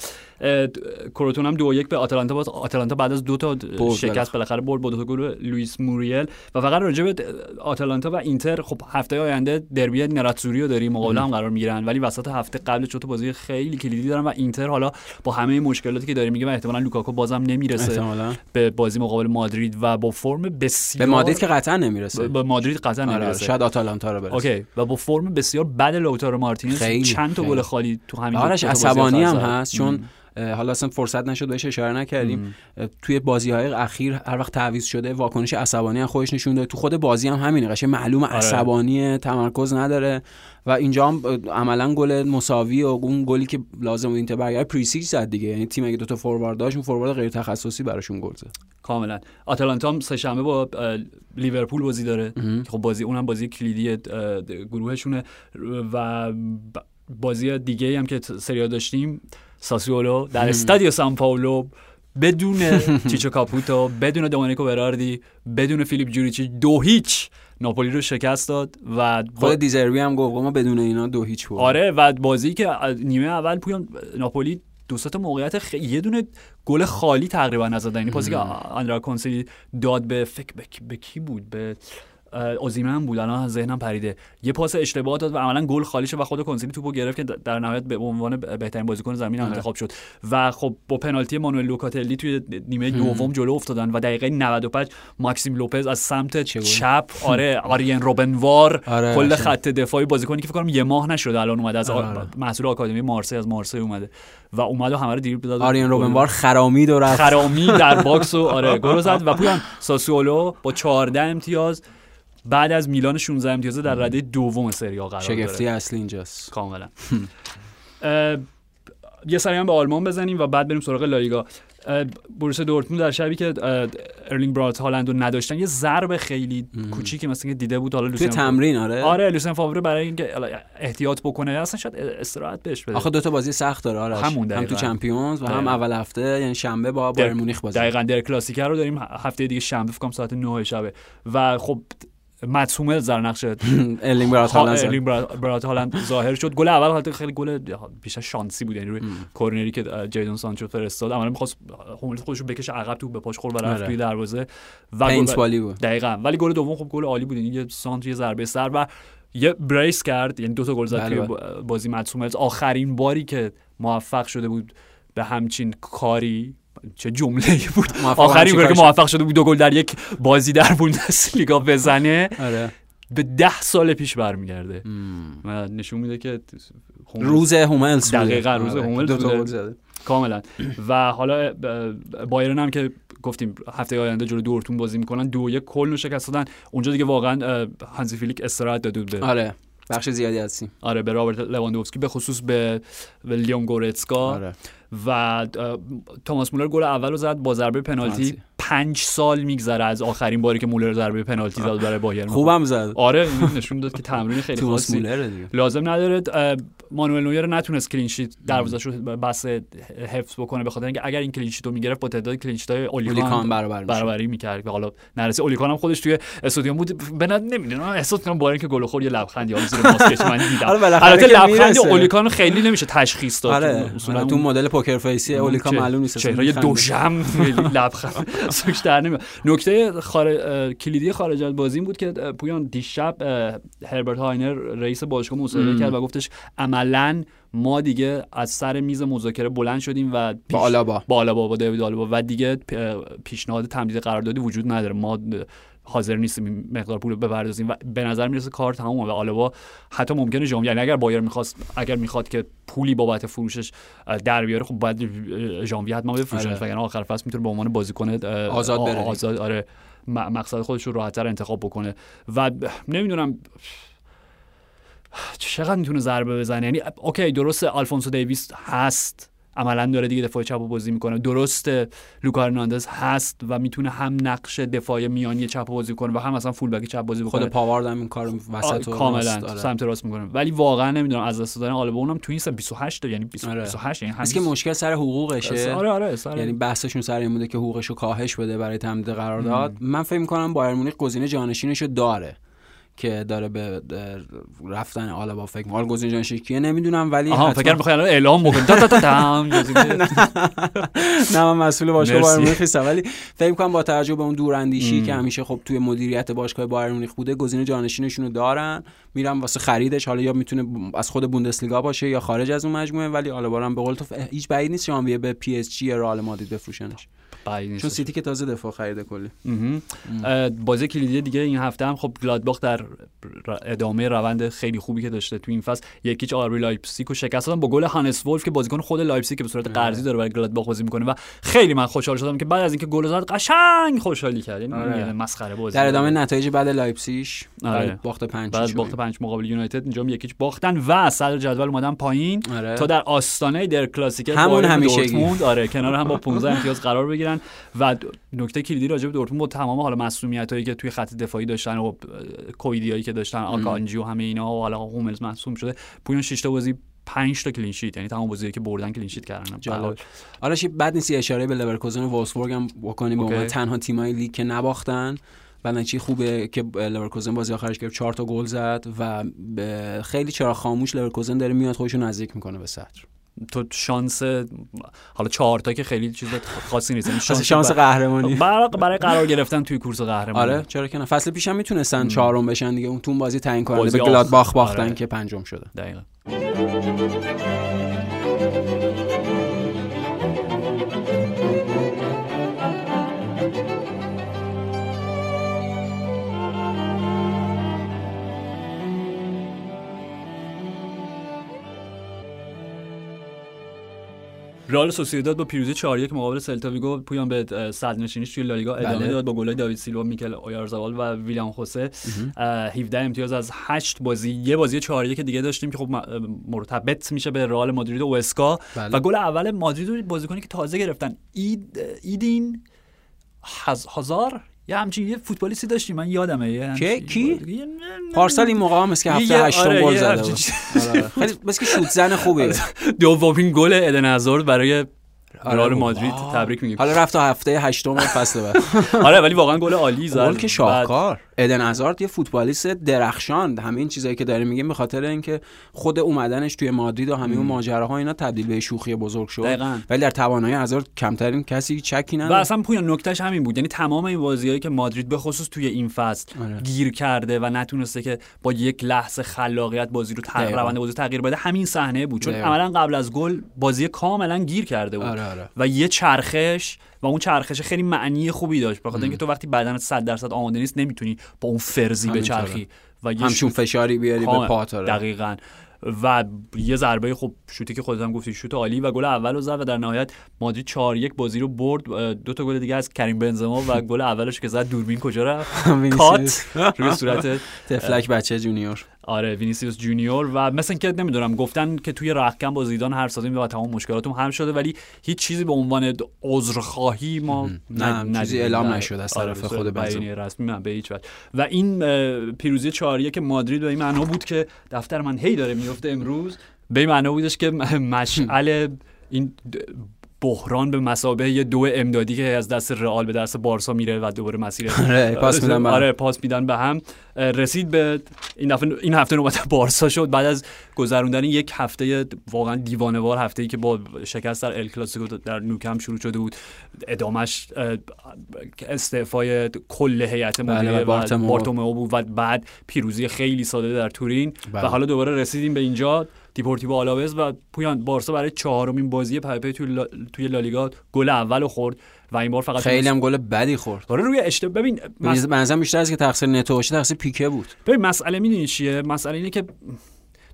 کروتون هم دو یک به آتالانتا باخت آتالانتا بعد از دو تا شکست بالاخره. برد با دو تا گل لوئیس موریل و فقط راجع به آتالانتا و اینتر خب هفته آینده دربی nerazzurri رو داریم مقابل هم قرار می‌گیرن ولی وسط هفته قبل چون بازی خیلی کلیدی دارن و اینتر حالا با همه مشکلاتی که داره دیگه و احتمالاً لوکاکو بازم نمی‌رسه احتمالاً. به بازی مقابل مادرید و با فرم بسیار به مادرید که قطعا نمی‌رسه. به مادرید قطعا آره، نمی‌رسه. شاید آتالانتا رو برسه. اوکی و با فرم بسیار بد لوتارو مارتینز خیلی، چند تا. گل خالی تو همین آرش عصبانی هم. هست چون حالا اصلا فرصت نشد بهش اشاره نکردیم. توی بازی های اخیر هر وقت تعویض شده واکنش عصبانی هم خودش نشون داده. تو خود بازی هم همینه. قشنگ معلوم عصبانی تمرکز نداره. و اینجا هم عملا گل مساوی و اون گلی که لازم بود اینتر برگرد پریسیچ زد دیگه. یعنی تیم اگه دو تا فوروارد داشت اون فوروارد غیر تخصصی براشون گل زد. کاملا. آتالانتا هم سه شنبه با لیورپول بازی داره. که خب بازی اونم بازی کلیدی گروهشونه. و بازی دیگه هم که سریا داشتیم ساسیولو در استادیو سان پاولو بدون چیچو کاپوتو بدون دومینیکو براردی بدون فیلیپ جوریچی دو هیچ ناپولی رو شکست داد و خود دیزربی هم گفت ما بدون اینا دو هیچ بود آره و بازی که نیمه اول پویان ناپولی دو تا موقعیت خ... یه دونه گل خالی تقریبا نزدن یعنی پاسی که آندرا کونسلی داد به فکر به, کی- به کی بود به اوزیمن بود. الان ذهنم پریده. یه پاس اشتباه داد و عملا گل خالی شد و خود کونسیلی توپو گرفت که در نهایت به عنوان بهترین بازیکن زمین آره. انتخاب شد. و خب با پنالتی مانوئل لوکاتلی توی نیمه دوم جلو افتادن و دقیقه 95 ماکسیم لوپز از سمت؟ چپ آره آرین روبنوار آره، کل. خط دفاعی بازیکنی که فکر کنم یه ماه نشده الان اومده از آره، آره. محصول آکادمی مارسی از مارسی اومده. و اومد و همه رو دریبل داد. آرین روبنوار خرامید و رفت. خرامید در box و آره گل زد. و پویان ساسولو با 14 امتیاز بعد از میلان 16 امتیاز در رده دوم سری قرار شگفتی داره. اصلی اینجاست. کاملا. یه سری هم به آلمان بزنیم و بعد بریم سراغ لالیگا. اه، بروسیا دورتموند در شبی که ارلینگ برات هالند رو نداشتن یه ضربه خیلی کوچیکی مثلا که دیده بود. حالا لوسیان تمرین آره؟ آره لوسین فاوره برای اینکه احتیاط بکنه. اصلا شاید استراحت بهش بده. آخه دو تا بازی سخت داره آرش. همون هم. تو چمپیونز و هم دقیقاً. اول هفته یعنی شنبه با بایرن مونیخ بازی. دقیقا der Klassiker رو داریم هفته دیگه شنبه فکر کنم ساعت 9 شبه. و خب مت هوملز در نقش ارلینگ برات ها- هالند ظاهر شد. گل اول حالت خیلی گل بیشتر شانسی بود. یعنی روی کورنری که جیدون سانچو فرستاد. عملا می‌خواست هوملز خودش رو بکشه عقب توپ به پاش خورد و رفت آره. توی دروازه. و گل بود. دقیقا. ولی گل دوم خب گل عالی بود. یعنی یه سانتر یه ضربه سر و یه brace کرد. یعنی دو تا گل زد بله، توی بله. با- بازی مت آخرین باری که موفق شده بود به همچین کاری چه جمله ای بود آخرین باری که موفق شده بود دو گل در یک بازی در بوندسلیگا بزنه. آره. به ده سال پیش برمیگرده. و نشون میده که روز هوملز. دقیقاً روز آره. هوملز دو. گل زده. کاملا. و حالا بایرن هم که گفتیم هفته آینده جلو دورتموند بازی می‌کنن دو یک کلن رو شکست دادن. اونجا دیگه واقعا هانزی فلیک استراحت داده به آره. بخش زیادی از تیم آره به رابرت لواندوفسکی به خصوص به, لیون گورتسکا. آره. و توماس مولر گل اول رو زد با ضربه پنالتی. پنج سال میگذره از آخرین باری که مولر ضربه پنالتی زد برای بایرن. خوبم زد. آره این نشون داد که تمرین خیلی خاصی لازم نداره. مانوئل نویر نتونست clean sheet دروازه‌ش رو بس حفظ بکنه به خاطر اینکه اگر این clean sheet رو می‌گرفت با تعداد clean sheet های اولی کان اولی کان برابر. برابری می‌کرد. که حالا نرسه اولی کان هم خودش توی استادیوم بود. به نمی‌دونم. احساس کنم با اینکه گل خورد یه لبخندی حالا زیر ماسکش من دیدم. آره، البته لبخند. اولی کان خیلی نمیشه تشخیص داد. آره اصولا آره، تو اون- مدل poker face ی اولی کان چه- معلوم نیست چهره. دوشم لبخند سوش در نمیاد نکته کلیدی خارج از بازی این بود که پویان دیشب هربرت هاینر رئیس باشگاه مصاحبه کرد و گفتش عملا ما دیگه از سر میز مذاکره بلند شدیم و پیش- با آلابا. با آلابا با دیوید آلابا و دیگه پیشنهاد تمدید قراردادی وجود نداره ما حاضر نیستیم مقدار پول رو بپردازیم و به نظر می‌رسه کار تمومه و آلابا حتی ممکنه ژانویه یعنی اگر بایر می‌خواست اگر می‌خواد که پولی بابت فروشش در بیاره خب باید ژانویه حتما بفروشنش آره. وگرنه آخر فصل می‌تونه به عنوان بازیکن آزاد بره. آزاد آره مقصد خودش رو راحتتر انتخاب بکنه و نمی‌دونم چقدر می‌تونه ضربه بزنه؟ یعنی اوکی درسته آلفونسو دیویس هست. عملا داره دیگه دفاع چپ رو بازی می‌کنه. درسته لوکا هرناندز هست و می‌تونه هم نقش دفاع میانی چپ بازی کنه و هم مثلا full-back چپ بازی بکنه. خود پاوارد هم این کارو وسط و کاملا. سمت راست می‌کنه. ولی واقعا نمی‌دونم از دست دادن آلابا اونم تو این سن 28 یعنی 20 آره. 28 یعنی است که مشکل سر حقوقشه. آره آره سر یعنی بحثشون سر این بوده که حقوقش رو کاهش بده برای تمدید قرارداد. من فکر می‌کنم بایر مونیخ گزینه جانشینش رو داره. که داره به رفتن آلابا فکر می‌کنم گزینه جانشینش کیه نمی‌دونم ولی آها فکر می‌خوای الان اعلام بکنی تا تا نه من مسئول باشگاه. بایر مونیخ نیستم ولی فکر کنم با توجه به اون دوراندیشی. که همیشه خب توی مدیریت باشگاه بایر مونیخ بوده گزینه جانشینشون رو دارن میرم واسه خریدش حالا یا می‌تونه از خود بوندسلیگا باشه یا خارج از اون مجموعه ولی حالا هم به قول تو هیچ بعید نیست ژانویه به پی اس جی یا رئال مادرید بفروشنش بعید نیست. چون سیتی که تازه دفاع خریده کلی. بازی کلیدی دیگه این هفته هم خب گلادباخ در ادامه روند خیلی خوبی که داشته تو این فصل یک هیچ آربی لایپزیگ رو شکست دادن. با گل هانس ولف که بازیکن خود لایپزیگ که به صورت قرضی داره برای گلادباخ بازی می‌کنه و خیلی من خوشحال شدم که بعد از اینکه گل زد قشنگ خوشحالی کرد یعنی آره. یعنی مسخره بازی در ادامه نتایج بعد لایپسیش آره. بعد باخت 5 بعد باخت پنج مقابل یونایتد اینجا هم یک هیچ باختن و صدر جدول اومدن پایین. آره. تا در آستانه der Klassiker همون همیشگی. دورتموند. آره کنار هم با 15 امتیاز قرار بگیرن. و نکته کلیدی راجع به دورتموند با تمام حالا مسئولیتایی که توی خط دفاعی داشتن و کویدیایی که داشتن آکانجی و همه اینا و حالا هوملز مصدوم شده پویان 6 تا بازی 5 تا clean sheet یعنی تمام بازیایی که بردن clean sheet کردن. جالب. حالا شی بد نیست اشاره به لورکوزن و وولفسبورگ هم بکنیم به تنها تیمای لیگ که نباختن. نتیجه خوبه که لورکوزن بازی آخرش گرفت 4 تا گل زد و خیلی چراغ خاموش لورکوزن داره میاد خودش رو نزدیک می‌کنه به صدر. تو شانس حالا 4 تا که خیلی چیز خاصی نیست. یعنی شانس, شانس قهرمانی. برای برای قرار گرفتن توی کورس قهرمانی. آره چرا که نه. فصل پیش هم می‌تونستن چهارم بشن دیگه. اون تون بازی تعیین کننده به. گلادباخ باختن آره. که پنجم شده. دقیقا. رئال سوسییداد با پیروزی 4 1 مقابل سلتا ویگو پویان به صدر نشینیش توی لالیگا ادامه بله. داد با گلای داوید سیلوا میکل اویارزابال و ویلیام خوسه. اه، 17 امتیاز از 8 بازی. یه بازی 4 1 دیگه داشتیم که خب مرتبط میشه به رئال مادرید و اسکا. بله. و گل اول مادرید رو بازیکنی که تازه گرفتن اید ایدین هز هزار؟ یه همچین یه فوتبالیستی داشتیم من یادمه یه همچین- کی؟ پارسال این موقع هم که هفته هشتم آره، گل زده. آره، آره. خیلی بس که شوت زن خوبیه. دومین گل ادن هازارد برای رئال آره. مادرید آه. تبریک میگیم حالا رفت تا هفته هشتم فصل بعد آره ولی واقعا گل عالی زد گل که شاهکار ادن هازارد یه فوتبالیست درخشان همه این چیزایی که داره میگیم به خاطر اینکه خود اومدنش توی مادرید و همه اون ماجراها اینا تبدیل به شوخی بزرگ شد دقیقاً. ولی در توانایی هازارد کمترین کسی چکی و نداره اصلا پویان نکتهش همین بود یعنی تمام این بازیایی که مادرید به خصوص توی این فصل آره. گیر کرده و نتونسته که با یک لحظه خلاقیت بازی رو تغییر. روند بازی تغییر بده همین صحنه بود چون. عملا قبل از گل بازی کاملا گیر کرده بود آره، آره. و یه چرخش و اون چرخش خیلی معنی خوبی داشت بخاطر اینکه تو وقتی بدنت 100 درصد آماده نیست نمی‌تونی با اون فرزی همینطوره. بچرخی و یه همچون شوت- فشاری بیاری به. پات آره. دقیقاً و یه ضربه خب شوتی که خودت هم گفتی شوت عالی و گل اول رو زد و در نهایت مادرید 4 1 بازی رو برد دو تا گل دیگه از کریم بنزما و گل اولش که زد دوربین کجا رفت. کات روی صورت طفلک بچه جونیور آره وینیسیوس جونیور و مثلا که نمی‌دونم گفتن که توی رختکن با زیدان حرف زدیم و تمام مشکلاتم حل شده ولی هیچ چیزی به عنوان عذرخواهی ما نه، چیزی. اعلام نشده از آره، طرف به خود. بیانیه رسمی من به هیچ وجه و این پیروزی چهاریه که مادرید به این معنا بود که دفتر من هی داره میفته امروز به این معنا بودش که مشعل این بحران به مسابه یه دو امدادی که از دست رئال به دست بارسا میره و دوباره مسیر آره، پاس میدن به هم. آره پاس میدن به هم رسید به این دفعه این هفته نوبت بارسا شد بعد از گذروندن یک هفته واقعا دیوانه‌وار هفته ای که با شکست در ال کلاسیکو در نوکم شروع شده بود ادامش استعفای کل هیئت بله، مدیره و و بارتومئو. بارتومئو بود و بعد پیروزی خیلی ساده در تورین بله. و حالا دوباره رسیدیم به اینجا دیپورتیو آلاوز و پویان بارسا برای چهارمین بازی پی توی, لا... توی لالیگا گل اول خورد و این بار فقط خیلی هم گل بدی خورد. آره روی اشتباه ببین مس... بیشتر از که تقصیر نتو باشه تقصیر پیکه بود. ببین مسئله می‌دونی چیه؟ مسئله اینه که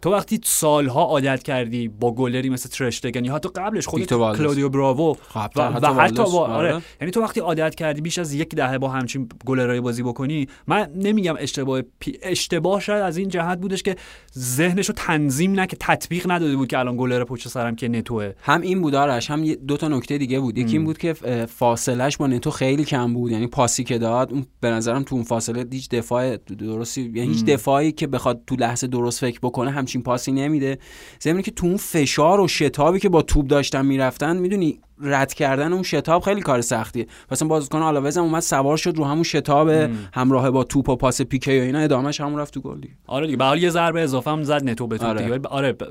تو وقتی سالها عادت کردی با گلری مثل تراشتگن یا حتی قبلش خود. کلودیو براوو و, و حتی حتی. با آره. آره. یعنی تو وقتی عادت کردی بیش از یک دهه با همچین گلرای بازی بکنی من نمیگم اشتباه پی... اشتباه شاید از این جهت بودش که ذهنشو تنظیم نه که تطبیق نداده بود که الان گلر پشت سرم که نتوه هم این بود آرش هم دو تا نکته دیگه بود یکی این بود که اه، فاصلش با نتو خیلی کم بود یعنی پاسی که داد اون به نظرم تو اون فاصله هیچ دفاع درستی یعنی هیچ دفاعی که بخواد تو لحظه درست فکر بکنه همچین پاسی نمیده. ضمن که تو اون فشار و شتابی که با توپ داشتن می‌رفتن می‌دونی رد کردن اون شتاب خیلی کار سختیه مثلا بازیکن آلاوز هم اومد سوار شد رو همون شتاب همراه با توپ و پاس پیکه و اینا ادامهش همون رفت تو گل آره دیگه به حال یه ضربه اضافه هم زد نتو به توپ آره. دیگه آره ب...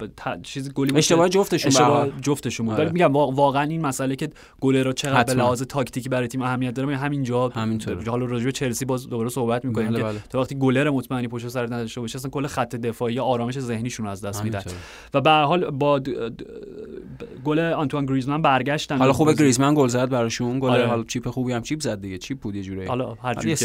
ب... ت- چیز گلی اشتباه جفتشون اشتباه. جفتشون بود آره. ولی میگم وا- واقعا این مسئله که گل رو چقدر به. لحاظ تاکتیکی برای تیم اهمیت داره همینجا همینطوره. حالا راجع به چلسی باز دوباره صحبت می‌کنیم بله، که بله. تو وقتی گلر مطمئنی پشت سر نداشته باشه اصلا کل خط دفاعی آرامش ذهنیشون از دست میدن. و به حال با گل آنتوان گریزمان برگشتن حالا خوبه. گریزمن گل زد براشون. گل آره. حالا چیپ خوبی هم چیپ زد دیگه. چیپ بود یه جوری. حالا هر اسمش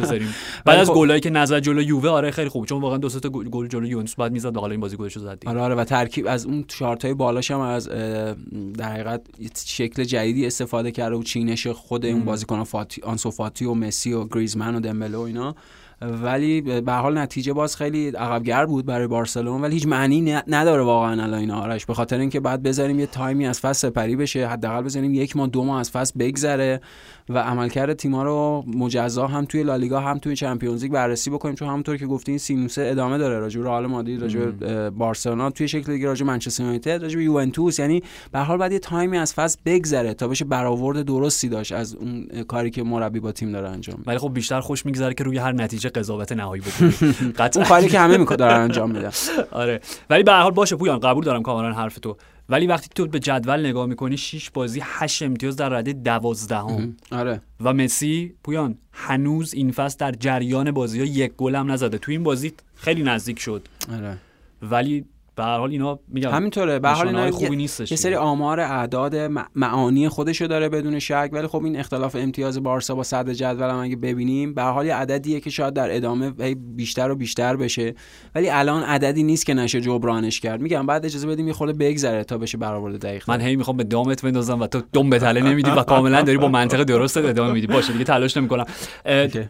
بذاریم. بعد از خب- گلایی که نزد جلو یووه آره خیلی خوب. چون واقعا دو سه تا گل جلو یوونتوس بعد می‌زد و حالا این بازی گلشو زد دیگه. آره آره. و ترکیب از اون شارت های بالاش هم از در حقیقت شکل جدیدی استفاده کرده و چینش خود اون بازیکن فاتی آنسو فاتی و مسی و گریزمن و دمبله و اینا. ولی به حال نتیجه باز خیلی عقبگر بود برای بارسلون ولی هیچ معنی نداره واقعا الان این آرش. به خاطر اینکه بعد بذاریم یه تایمی از فصل سپری بشه حداقل بذاریم یک ماه دو ماه از فصل بگذره. و عملکرد تیما رو مجزا هم توی لالیگا هم توی چمپیونز لیگ بررسی بکنیم چون همونطور که گفتین این سینوسه ادامه داره راجع به رئال مادرید راجع به بارسلونا توی شکل دیگه راجع به منچستر یونایتد راجع به یوونتوس. یعنی به هر حال بعد یه تایمی از فصل بگذره تا بشه برآورد درستی داشت از اون کاری که مربی با تیم داره انجام میده. ولی خب بیشتر خوش میگذره که روی هر نتیجه قضاوت نهایی بکنیم قطعا. اون کاری که همه می‌کنه دارن انجام میدن. آره. ولی به هر حال باشه پویان قبول دارم کاملا حرف تو. ولی وقتی تو به جدول نگاه می‌کنی 6 بازی 8 امتیاز در رده 12 آره. و مسی پویان هنوز این فصل در جریان بازی ها یک گل هم نزده. تو این بازی خیلی نزدیک شد. آره. ولی به هر حال اینا میگم همینطوره. به هر حال اینا خوبی نیستش یه سری. آمار اعداد معانی خودشو داره بدون شک ولی خب این اختلاف امتیاز بارسا با صدر جدول هم اگه ببینیم به هر حال یه عددیه که شاید در ادامه بیشتر و بیشتر بشه. ولی الان عددی نیست که نشه جبرانش کرد. میگم بعد اجازه بدیم یه خورده بگذره تا بشه برآورد دقیق من هی می‌خوام به دامت بندازم و تو دم به تله نمیدی و کاملا داری با منطق درست ادامه میدی. باشه دیگه تلاش نمی‌کنم.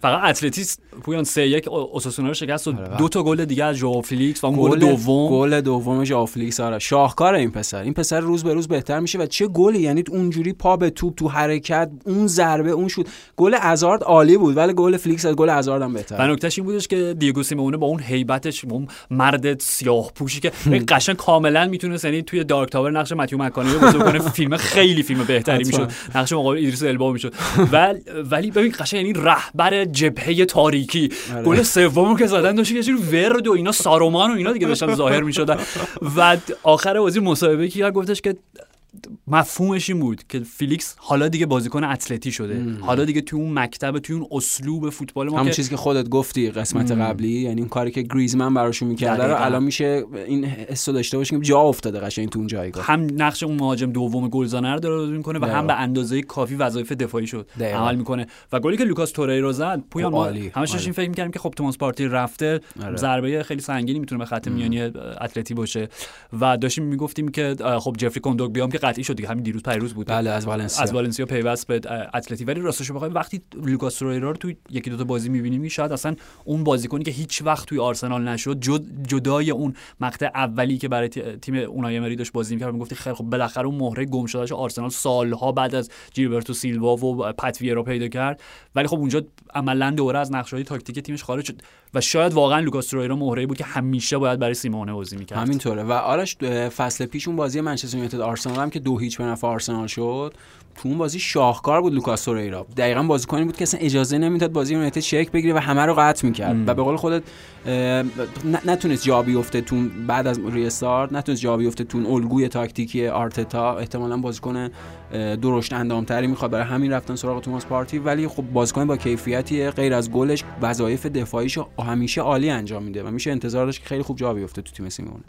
فقط اتلتیس پویان 3 1 اوساسونا رو شکست و آره، دو تا گل دیگه از ژائو فلیکس و اون گل گل دوم. گل دوم ژائو فلیکس آره. شاهکار این پسر. این پسر روز به روز بهتر میشه و چه گلی؟ یعنی اونجوری پا به توپ تو حرکت اون ضربه اون شد گل هازارد عالی بود ولی گل فلیکس از گل هازارد هم و بهتر نکتهش این بودش که دیگو سیمونه با اون هیبتش با اون مرد سیاه پوشی که قشنگ کاملا می‌تونه یعنی توی Dark Tower نقش متیو مکانهی رو بازی کنه. فیلم خیلی فیلم بهتری. می‌شد. نقش مقابل ایدریس البا می‌شد. ولی ولی ببین قشنگ یعنی رهبر جبهه تاریکی. آره. گل سومو که زدن داشت یه جوری ورد و اینا سارومان و اینا دیگه داشتن ظاهر می‌شدن. و آخر بازی مصاحبه که گفتش که مفهومش این بود که فیلیکس حالا دیگه بازیکن اتلتی شده حالا دیگه توی اون مکتب توی اون اسلوب فوتبال ما همون چیزی که خودت گفتی قسمت قبلی یعنی اون کاری که گریزمن براشون می‌کرده رو. الان میشه این حسو داشته باشیم که جا افتاده قشنگ تو اون جایگاه هم نقش اون مهاجم دوم گلزنه رو داره می‌کنه و. هم به اندازه کافی وظایف دفاعی شد دقیقاً. عمل می‌کنه و گلی که لوکاس توریرا زد پویان ما همش عالی. فکر می‌کردیم که خب توماس پارتی رفته آره. ضربه خیلی سنگینی می‌تونه به خط میانی اتلتی باشه و داشتیم می‌گفتیم که خب جفری کندوگبیا هم که قطعی شد دیگه همین دیروز پیروز بود. بله از والنسیا. از والنسیا پیوست به اتلتی ولی راستش بخوای وقتی لوکاس توریرا رو توی یکی دو تا بازی می‌بینیم شاید اصلا اون بازیکنی که هیچ وقت توی آرسنال نشد جد جدای اون مقطع اولی که برای تی- تیم اونای امری داشت بازی می‌کرد می‌گفتی خیلی خب بالاخره اون مهره گم شدهش آرسنال سالها بعد از جیلبرتو سیلوا و پاتریک ویرا پیدا کرد. ولی خب اونجا عملا دوره از نقشه‌های تاکتیک تیمش خارج شد و شاید واقعا لوکاس توریرا مهره بود که همیشه باید برای سیمونه بازی می‌کرد. همینطوره. و آرش فصل پیش اون بازی منچستر یونایتد آرسنال هم که دو هیچ به نفع آرسنال شد تو اون بازی شاهکار بود لوکاس توریرا دقیقا بازیکنی بود که اصلا اجازه نمی‌داد بازی یونایتد شکل بگیره و همه رو قطع می‌کرد. و به قول خودت نتونست جا بیفته تو بعد از restart نتونست جا بیفته تو الگوی تاکتیکی آرتتا. احتمالاً بازیکن درشت اندامتری می‌خواد. برای همین رفتن سراغ توماس پارتی. ولی خب بازیکن با کیفیتی غیر از گلش وظایف دفاعیشو همیشه عالی انجام میده و میشه انتظار داشت که خیلی خوب جا بیفته تو تیم سیمونه.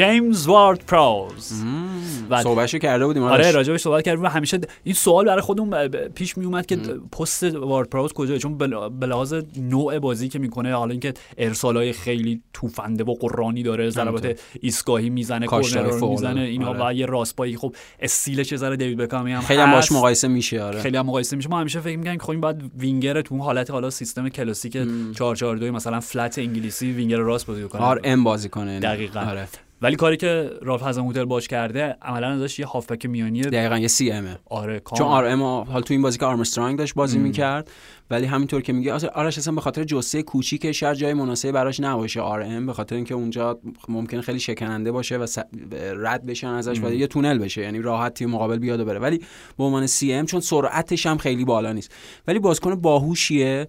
جیمز وارد پراوز. صحبتشو کرده بودیم آره. راجبش صحبت کردیم. و همیشه د- این سوال برای خودمون پیش می اومد که پست وارد پراوز کجاست چون به لحاظ نوع بازی که می‌کنه حالا اینکه ارسالای خیلی توفنده و غرانی داره ضربات ایستگاهی می‌زنه کورنر رو می‌زنه. اینا آره. و یه راستپایی. خب استیلش ذره دیوید بکامی هم خیلی هم باش. مقایسه میشه آره. خیلی هم مقایسه میشه. ما همیشه فکر می‌کنیم خب این باید وینگر تو اون حالت حالا سیستم کلاسیک 442 مثلا flat انگلیسی وینگر راست بازی کنه. RM بازی کنه دقیقاً. آره. ولی کاری که رالف هازنهوتل باش کرده عملا ازش یه هافبک میانی دقیقا یه سی امه آره چون کامل. RM حالا تو این بازی که آرمسترانگ داشت بازی می‌کرد ولی همینطور که میگه آرش اصلا به خاطر جثه کوچیک شاید جای مناسبی براش نباشه RM به خاطر اینکه اونجا ممکنه خیلی شکننده باشه و رد بشن ازش و یه تونل بشه یعنی راحت تیم مقابل بیاد و بره. ولی به عنوان CM چون سرعتش هم خیلی بالا نیست. ولی بازیکن باهوشیه.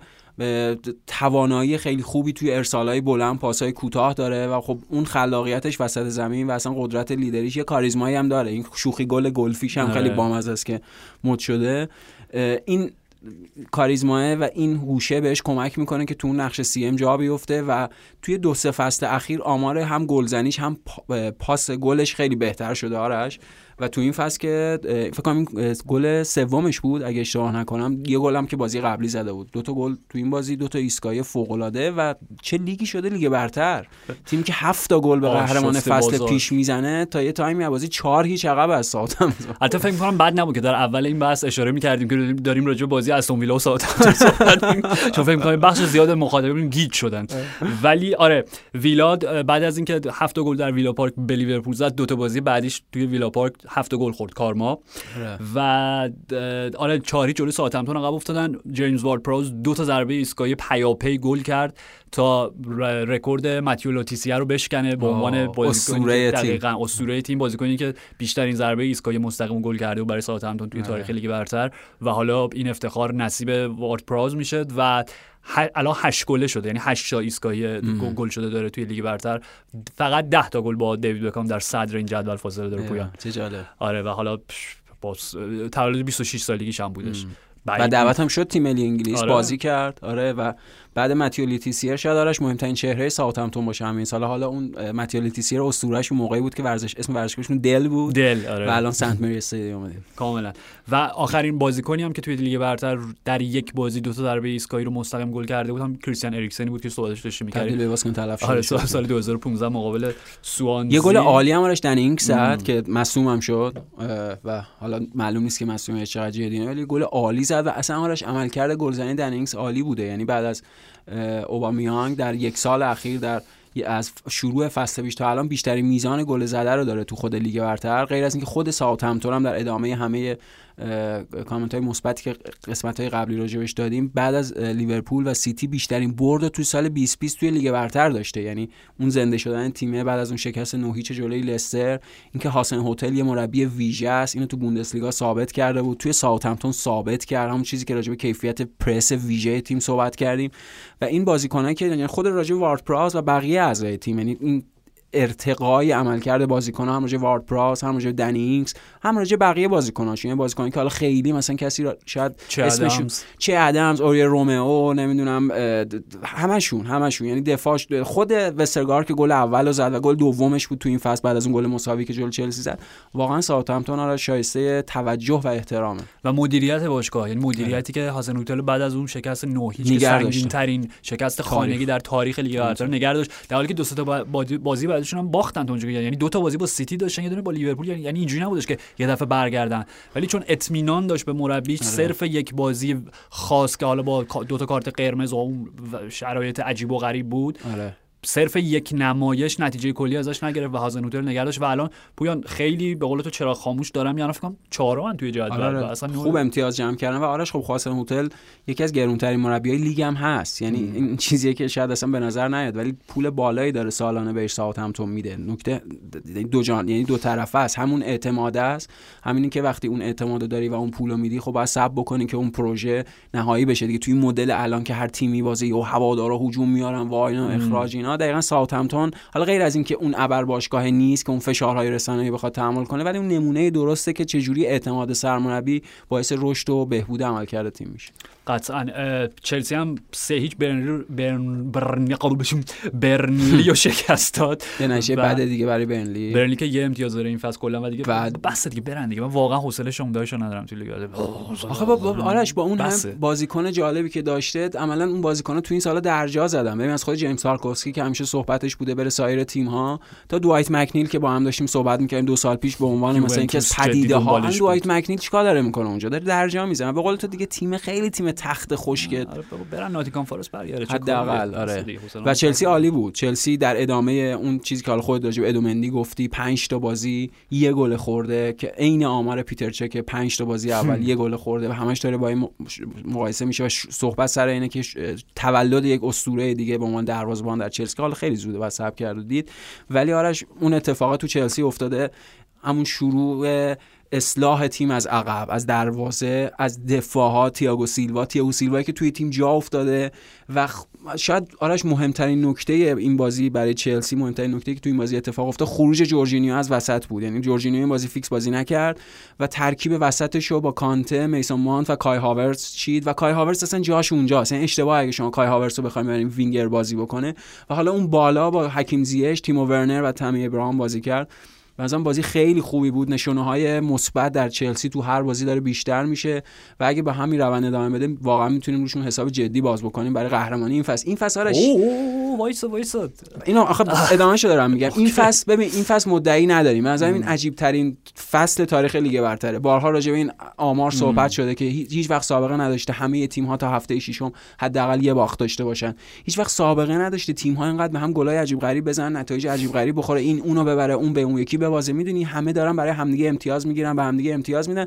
توانایی خیلی خوبی توی ارسالای بلند پاسای کوتاه داره و خب اون خلاقیتش وسط زمین و اصلا قدرت لیدریش یه کاریزمایی هم داره. این شوخی گلفیش هم خیلی آره. بامزه است که مد شده. این کاریزماه و این هوشه بهش کمک می‌کنه که تو اون نقش CM جا بیفته و توی دو سه فصل اخیر آمار هم گلزنیش هم پا- پاس گلش خیلی بهتر شده. آرش و تو این فصل که فکر کنم این گل سومش بود اگه اشتباه نکنم یه گل هم که بازی قبلی زده بود. دو تا گل تو این بازی دو تا ایستگاهی فوق العاده و چه لیگی شده لیگ برتر. تیمی که هفت تا گل به قهرمان فصل بازار. پیش می‌زنه تا یه تایمی از بازی چهار هیچ عقب از ساوثهمپتون حتی فکر می‌کنم بد نبود که در اول این بحث اشاره می‌کردیم که داریم- راجع به بازی استون ویلا صحبت می‌کنیم. چون فکر می‌کنم بخش زیاد مخاطبین گیج شدن. ولی آره ویلا بعد از اینکه هفت گل در ویلا پارک به لیورپول زد دو تا بازی بعدیش توی ویلا پارک هفت گل خورد کارما و اه، آره چهاری جلوی ساوثهمپتون عقب افتادن جیمز وارد پراوس دو تا ضربه ایستگاهی پیاپی گل کرد تا رکورد ماتیو لوتیسیه رو بشکنه به عنوان اسطوره. دقیقاً اسطوره تیم بازیکنی که بیشترین ضربه ایستگاهی مستقیم گل کرده و برای آره. توی تاریخ لیگ برتر و حالا این افتخار نصیب وارد پراوس میشه و الان هشت گله شده یعنی هشت تا ایستگاهی گل- شده داره توی لیگ برتر. فقط 10 تا گل با دیوید بکام در صدر این جدول فاصله داره پویان. چه جالب. آره و حالا با تولد 26 سالگیش هم بودش. و دعوت هم شد تیم ملی انگلیس آره. بازی کرد. آره و بعد ماتیو لوتیسیه شاید آرش مهمترین چهره ساوثهمپتون باشه همین سال حالا اون ماتیو لوتیسیه اسطورهش موقعی بود که ورزش اسم ورزشگاهشون دل بود. دل آره. و الان سنت مری استادیوم کاملا. و آخرین بازیکنی هم که توی لیگ برتر در یک بازی دو تا ضربه ایستگاهی رو مستقیم گل کرده بود هم کریستیان اریکسنی بود که صحبتش داشتیم. تبدیل می‌کردیم به بازیکن تلف آره سال, شد. سال 2015 مقابل سوانزی یه گل عالی هم آرش دنی اینگز زد که مصدوم هم شد. و حالا معلوم نیست که مصدومیت چقدر جدیه ولی گل عالی زد و اصلا آرش عملکرد گلزنی دنی اینگز عالی بوده. یعنی بعد از اوبامیانگ در یک سال اخیر در از شروع فصل پیش تا الان بیشترین میزان گل زده رو داره تو خود لیگ برتر غیر از اینکه خود ساوثهمپتون هم در ادامه همه کامنت های مثبتی که قسمت های قبلی راجبش دادیم بعد از لیورپول و سیتی بیشترین برد توی سال 2020 توی لیگ برتر داشته. یعنی اون زنده شدن تیمه بعد از اون شکست نه‌هیچ جلوی لستر اینکه هازن هوتل یه مربی ویژه است اینو تو بوندسلیگا ثابت کرده بود. توی ساوثهمپتون ثابت کرد. همون چیزی که راجع به کیفیت پرس ویژه تیم صحبت کردیم. و این بازیکنایی که یعنی خود راجع وارد پراوس و بقیه اعضای تیم یعنی این ارتقای عملکرد بازیکن هم راجع به وارد پراوس هم راجع به دنی اینگز هم راجع بقیه بازیکناش یعنی بازیکنایی که حالا خیلی مثلا کسی را شاید چه اسمشون ادمز. چه ادمز اوریول رومئو نمی‌دونم همشون همشون. یعنی دفاعش خود وسترگارد که گل اول رو زد و گل دومش بود تو این فصل بعد از اون گل مساوی که جلو چلسی زد واقعا ساوثهمپتون آره شایسته توجه و احترامه. و مدیریت باشگاه. یعنی مدیریتی که هازن هوتل بعد از اون شکست داشته. سنگین ترین شکست خانگی در تاریخ لیگ برتر نگه داشت. در حالی که دو سه تا با- بازی- بازی بعدشون هم باختن تا اونجا. یعنی دو تا بازی با سیتی داشتن یه دونه با لیورپول. یعنی یعنی اینجوری نبودش که یه دفعه برگردن. ولی چون اطمینان داشت به مربیش صرف یک بازی خاص که حالا با دو تا کارت قرمز و اون و شرایط عجیب و غریب بود آره. صرف یک نمایش نتیجه کلی ازش نگرفت و هازن هوتل نگه داشت. و الان پویان خیلی به قول تو چرا خاموش دارم. یعنی فکر کنم چهارم توی جدول آره, آره. اصلا خوب امتیاز جمع کردن و آرش خب خواستن هتل یکی از گرونترین مربیای لیگ هم هست. یعنی این چیزیه که شاید اصلا به نظر نیاد ولی پول بالایی داره سالانه بهش ساوثهمپتون میده. نکته دو جان یعنی دو طرفه است. همون اعتماد است. همینی که وقتی اون اعتماد داری و اون پولو میدی خب باید صبر بکنی که اون پروژه نهایی بشه دیگه. توی مدل الان که هر تیمی بازی و هوادارا هجوم میارن و اینا اخراج اینا. دقیقا ساوثهمپتون حالا غیر از اینکه اون ابر باشگاه نیست که اون فشارهای رسانه‌ای بخواد تحمل کنه ولی اون نمونه درسته که چجوری اعتماد سرمربی باعث رشد و بهبود عملکرد تیم میشه. قطعا چلسی هم سه هیچ برنلی برن قلوبشون برنلی رو شکست داد. یه نشه بعد دیگه برای بنلی برنلی که یه امتیاز داره این فصل کلا و دیگه بعد- بس دیگه برن دیگه. من واقعا حوصله شونگدایشو ندارم توی لیگ آخه با, آرش با اون. هم بازیکن جالبی که داشته عملا اون بازیکن تو این سالا درجا زدن ببین از خود جیمز تارکوفسکی که همیشه صحبتش بوده بره سایر تیم ها تا دوایت مکنیل که با هم داشتیم صحبت می‌کردیم دو سال پیش به عنوان مثلا اینکه پدیده ها دوایت مکنیل چیکار داره می‌کنه اونجا؟ داره درجا می‌زنه. به قول تو دیگه تیم خیلی تیم تخت خشک آره برن ناتیکام فارست حداقل؟ آره. و چلسی. عالی بود. چلسی در ادامه اون چیزی که حالا خودت راجع به ادومندی گفتی 5 تا بازی یه گل خورده که عین آمار پیتر چک 5 تا بازی اول یه گل خورده و همش داره با این مقایسه میشه و صحبت سر اینه که تولد یک اسطوره دیگه به عنوان دروازه‌بان در چلسی که حالا خیلی زوده و صبر کرد و دید. ولی آرش اون اتفاقات تو چلسی افتاده همون شروع اصلاح تیم از عقب از دروازه از دفاعات تیاگو سیلوا. تیاگو سیلوا که توی تیم جا افتاده و شاید آرش مهمترین نکته این بازی برای چلسی مهمترین نکته که توی این بازی اتفاق افتاد خروج جورجینیو از وسط بود. یعنی جورجینیو این بازی fix بازی نکرد و ترکیب وسطش رو با کانته میسون مانت و کای هاورتز چید و کای هاورتز اصلا جاش اونجاست. یعنی اشتباه اگه شما کای هاورتز رو بخواید ببرین وینگر بازی بکنه. و حالا اون بالا با حکیم زیش تیمو ورنر و تامی ابراهام بازی کرد. و از بازی خیلی خوبی بود. نشونه های مثبت در چلسی تو هر بازی داره بیشتر میشه و اگه به همین روند ادامه بده واقعا می‌تونیم روشون حساب جدی باز بکنیم برای قهرمانی این فصل. این فصل آرش وایسا وایسا. اینو آخه ادامه شو دارم میگم. این فصل ببین این فصل مدعی نداریم. از این عجیب ترین فصل تاریخ لیگ برتره. بارها راجع به این آمار صحبت شده که هیچ هیچ وقت سابقه نداشته. همه تیم ها تا هفته ششم حداقل یه باخت داشته باشن. هیچ وقت سابقه نداشته تیم ها اینقدر به هم گلای عجیب غریب بزنن نتایج عجیب غریب بخوره. این اونو ببره اون به اون یکی ببازه. می‌دونی همه دارن برای همدیگه امتیاز می‌گیرن به همدیگه امتیاز میدن.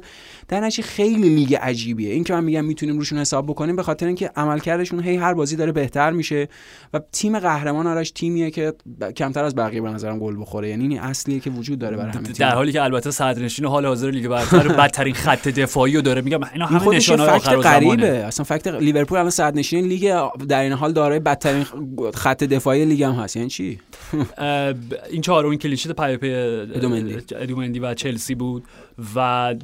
در نتیجه خیلی لیگ عجیبیه. این که من میگم می‌تونیم روشون حساب بکنیم به خاطر اینکه عملکردشون هی هر بازی داره بهتر میشه و تیم قهرمان آرش تیمیه که ب- کمتر از بقیه به نظرم گل بخوره. یعنی این اصلیه که وجود داره برای همه تیم در حالی که البته صدرنشین حال حاضر لیگ برتر بدترین خط دفاعی رو داره. میگم اینا این همه نشانه آخر غریبه. اصلا fact لیورپول الان صدرنشین لیگ در این حال دارای بدترین خط دفاعی لیگ هم هست. یعنی چی؟ این چهارمین clean sheet پی در پی ادوارد مندی. و چلسی بود. و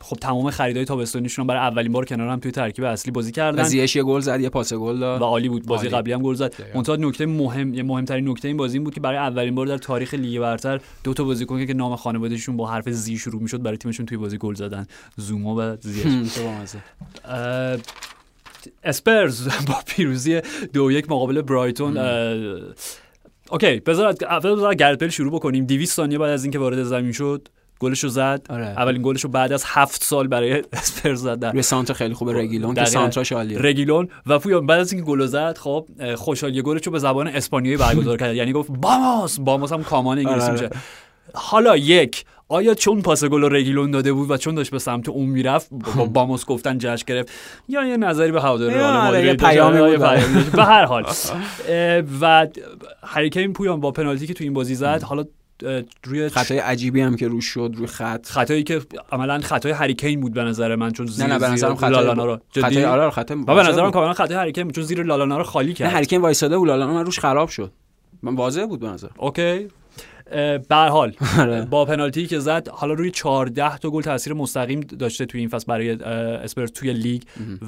خب تمام خریدای تابستانیشون هم برای اولین بار کنار هم توی ترکیب اصلی بازی و کردن. زیش یه گل زد یه پاس گل و داد عالی بود بازی عالی. قبلی هم گل زد. منتها نکته مهم یه مهمترین نکته این بازی این بود که برای اولین بار در تاریخ لیگ برتر دو تا بازیکن که نام خانوادهشون با حرف زی شروع می‌شد برای تیمشون توی بازی گل زدن. زوما و زیش اسپرز با پیروزی دو یک مقابل برایتون اوکی بذار بذار با بیل شروع بکنیم. 200 ثانیه بعد از اینکه وارد زمین شد گلش رو زد. آره. اولین گلش رو بعد از هفت سال برای اسپرز زد روی سانتر خیلی خوبه رگیلون که. سانتراش عالیه. رگیلون. و پویان بعد از اینکه گل زد خب خوشحالی گلش رو به زبان اسپانیایی برگزار کرد. یعنی گفت vamos vamos هم come on انگلیسی آره، میشه. حالا یک آیا چون پاس گل رو رگیلون داده بود و چون داشت به سمت اون می‌رفت با باموس گفتن جشن گرفت یا یه نظری به هواداری یا رئال؟ پیامی آره،. به هر حال. و هریکین پویان با پنالتی که تو این بازی زد حالا روی خطای عجیبی هم که روش شد روی خط. خطایی که عملا خطای هریکین بود به نظر من چون نه زیر نه به زیر نظرم خطای لالانا رو. خطای جدی؟ آره آره، خطای و به نظرم کاملا خطای هریکین بود چون زیر لالانا رو خالی نه کرد. هریکین وایساده بود لالانا من روش خراب شد. من واضح بود به نظر. اوکی. به هر حال آره. با پنالتی که زد حالا روی 14 تا گل تاثیر مستقیم داشته توی این فصل برای اه، اسپرس توی لیگ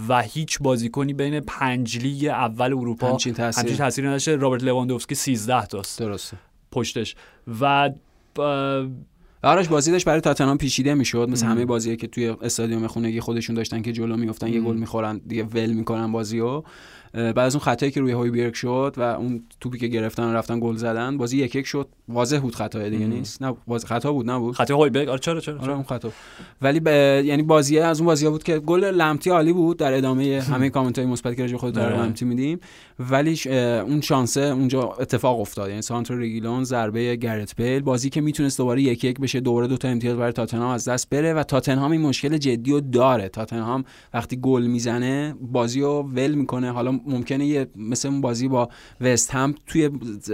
و هیچ بازیکنی بین پنج لیگ اول اروپا همچین تاثیر. تاثیری نداشته. رابرت لواندوفسکی 13 تاست. درسته. پشتش. و آرش بازی داشت برای تاتنهام پیچیده می‌شد. مثل همه بازیایی که توی استادیوم خونگی خودشون داشتن که جلو میافتن یه گل می‌خورن دیگه ول می‌کنن بازیو. بعد از اون خطایی که روی هویبرگ شد و اون توپی که گرفتن و رفتن گل زدن بازی یک یک شد. واضح بود خطای دیگه نیست. نه باز خطا بود نبود. خطای هویبرگ آره چرا چرا, آره اون خطا. ولی ب... یعنی بازی از اون بازی بود که گل لمتی عالی بود در ادامه همه کامنت های مثبت که راجع خود در آره. لمتی میدیم. ولی ش- اون شانسه اونجا اتفاق افتاد. یعنی سانتر رگیلون ضربه گرت بیل بازی که می‌تونست دوباره یک یک بشه دوباره دو تا امتیاز برای تاتنهام از دست بره و تاتنهام این مشکل جدی رو داره. تاتنهام وقتی گل می‌زنه بازی رو ول می‌کنه. حالا ممکنه یه مثل اون بازی با وست هم توی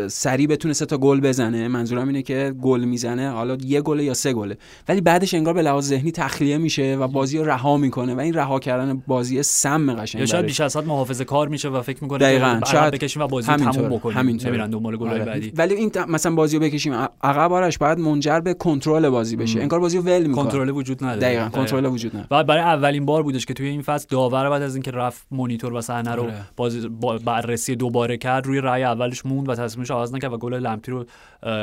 سری بتونه سه تا گل بزنه منظورم اینه که گل می‌زنه حالا یه گل یا سه گله ولی بعدش انگار به لحاظ ذهنی تخلیه میشه و بازی رو رها می‌کنه و این رها کردن بازی سم قشنگ یا شاید. بیش از حد محافظه کار میشه و فکر می‌کنه دقیقاً. شاید بکشیم و بازی رو همینطوره. تموم بکنیم همینطوره. نمیرن دنبال گل‌های آره. بعدی ولی این مثلا بازی رو بکشیم عقب آرش باید منجر به کنترل بازی بشه انگار بازی رو ول می‌کنه کنترل وجود نداره دقیقاً کنترل وجود نداره و برای اولین بار بودش که توی این فصل داور بعد از اینکه رفت مونیتور و صحنه رو آره. باز با بررسی دوباره کرد روی رأی اولش موند و تصمیمش عوض نکرد و گل لمپتی رو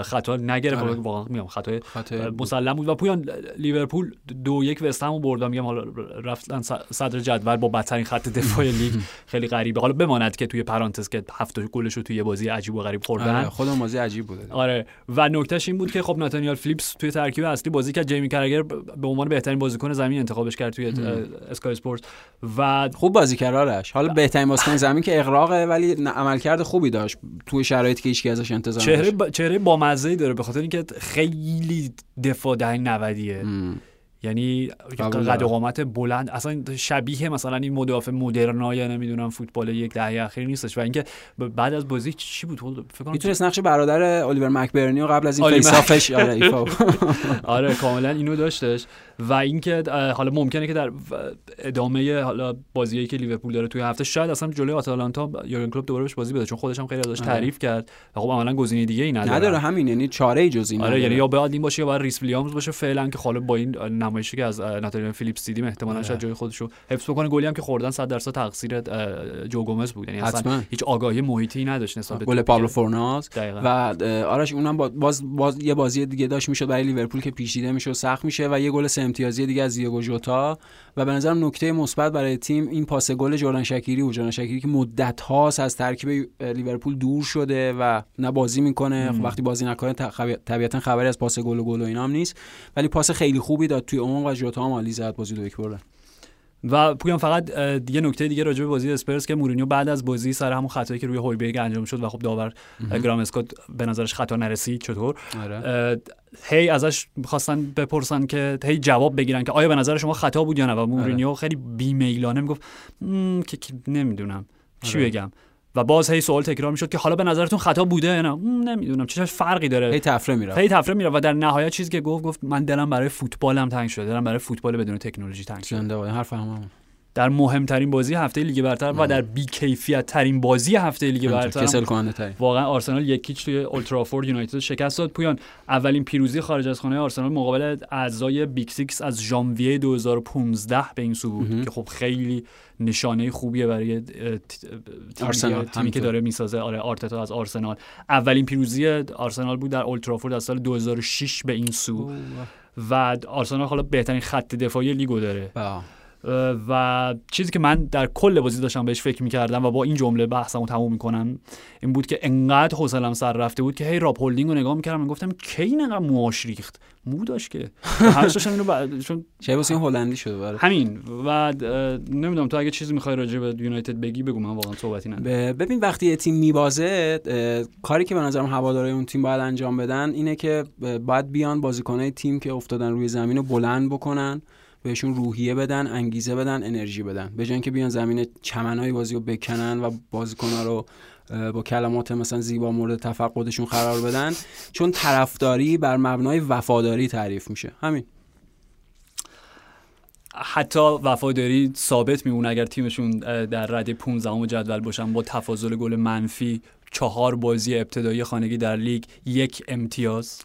خطا نگرفت. آره. واقعا میگم خطای بود. مسلم بود. و پویان لیورپول دو یک وست هم برد و میگم حالا رفتن صدر جدول با بدترین خط دفاع لیگ خیلی غریبه. حالا بماند که توی پرانتز که هفت گلش رو توی یه بازی عجیب و غریب خوردن. آره خودم بازی عجیب بوده. آره. و نکتهش این بود که خب ناتانیل فیلیپس توی ترکیب اصلی بازی کرد. جیمی کرگر به عنوان بهترین بازیکن زمین انتخابش کرد توی اسکای اسپورت و خوب بازی کرد آرش. حالا بهترین بازیکن زمین که اقراقه ولی عملکرد خوبی داشت توی شرایطی که هیچ ازش انتظار چهره. با... چهره بامزه به خاطر اینکه خیلی دفاع دهه 90 م. یعنی قد. قامت بلند اصلا شبیه مثلا این مدافع مدرنا یا نمی‌دونم فوتبال یک دهه اخیر نیستش و اینکه بعد از بازی چی بود فکر کنم می‌تونست نقش برادر الیور مکبرنی و قبل از این. فیسافش آره ایفا آره کاملا اینو داشتش و اینکه حالا ممکنه که در ادامه حالا بازیایی که لیورپول داره توی هفته شاید اصلا جلوی آتالانتا یورگن کلوپ دوباره بهش بازی بده چون خودش هم خیلی ازش آره. تعریف کرد و خب عملا گزینه دیگه ای نداره نداره همین یعنی چاره ای جز این آره نداره. یعنی یا باید این باشه یا باید ریس ویلیامز باشه فعلا که حالا با این نمایشی که از ناتانیل فیلیپس دیدیم احتمالاً آره. شاید جای خودش رو حفظ بکنه گلی هم که خوردن 100 درصد تقصیر جو گومز بود یعنی اصلا هیچ آگاهی محیطی نداشت نسبت به گل پابلو فورنالس. و آرش اونم با- باز باز یه بازی دیگه داشت می‌شد برای لیورپول که پیچیده میشه و سخت میشه و یه گل سه امتیازی دیگه از دیگو ژوتا و به نظرم نکته مثبت برای تیم این پاس گل جردن شکیری و جردن شکیری که مدت هاست از ترکیب لیورپول دور شده و نه بازی می‌کنه. خب وقتی بازی نکنه طبیعتا خبری از پاس گل و گل و اینا هم نیست. ولی پاس خیلی خوبی داد توی عمق و ژوتا هم عالی زد بازی دو یک بردن. و پویان فقط یه نکته دیگه راجع به بازی اسپرز که مورینیو بعد از بازی سر همون خطایی که روی هویبرگ انجام شد و خب داور گرام اسکات به نظرش خطا نرسید چطور؟ آره. هی ازش خواستن بپرسن که هی جواب بگیرن که آیا به نظر شما خطا بود یا نه؟ و مورینیو خیلی بیمیلانه می‌گفت "مم، که, که نمی‌دونم. چی آره. بگم؟ و باز هی سوال تکرار می‌شد که حالا به نظرتون خطا بوده یا نه؟ "مم، نمی‌دونم چه فرقی داره. هی طفره میره هی طفره میره و در نهایت چیزی که گفت گفت من دلم برای فوتبالم تنگ شده دلم برای فوتبال بدون تکنولوژی تنگ شده. حرف هم در مهمترین بازی هفته لیگ برتر و در بیکیفیت ترین بازی هفته لیگ برتر کسل کننده تری واقعا آرسنال یک هیچ توی اولترافورد یونایتد شکست داد. پویان اولین پیروزی خارج از خانه آرسنال مقابل اعضای Big Six از ژانویه 2015 به این سو بود که خب خیلی نشانه خوبیه برای آرسنال، تیمی که. داره می‌سازه. آره آرتتا از آرسنال. اولین پیروزی آرسنال بود در اولترافورد از سال 2006 به این سو. و آرسنال حالا بهترین خط دفاعی لیگو داره. با. و چیزی که من در کل بازی داشتم بهش فکر می‌کردم و با این جمله بحثمو تموم می‌کنم این بود که انقدر حوصلم سر رفته بود که هی راپ هولدینگ رو نگاه می‌کردم گفتم کی این انقدر موهاش ریخت؟ مو داشت که. هر داشتم اینو چون چه واسه هلندی شده برای همین. و نمی‌دونم تو اگه چیزی می‌خوای راجع به یونایتد بگی بگو. من واقعا صحبتی ندارم. ببین وقتی یه تیم میبازه کاری که به نظرم هوادارهای اون تیم باید انجام بدن اینه که باید بیان بازیکنهای تیم که افتادن روی زمین رو بلند بکنن. بهشون روحیه بدن انگیزه بدن انرژی بدن. به جای اینکه بیان زمین چمنهای بازی رو بکنن و بازیکنها رو با کلمات مثلا زیبا مورد تفقدشون قرار بدن چون طرفداری بر مبنای وفاداری تعریف میشه. همین. حتی وفاداری ثابت میمونه اگر تیمشون در رده 15 جدول باشن. با تفاضل گل منفی چهار بازی ابتدایی خانگی در لیگ یک امتیاز.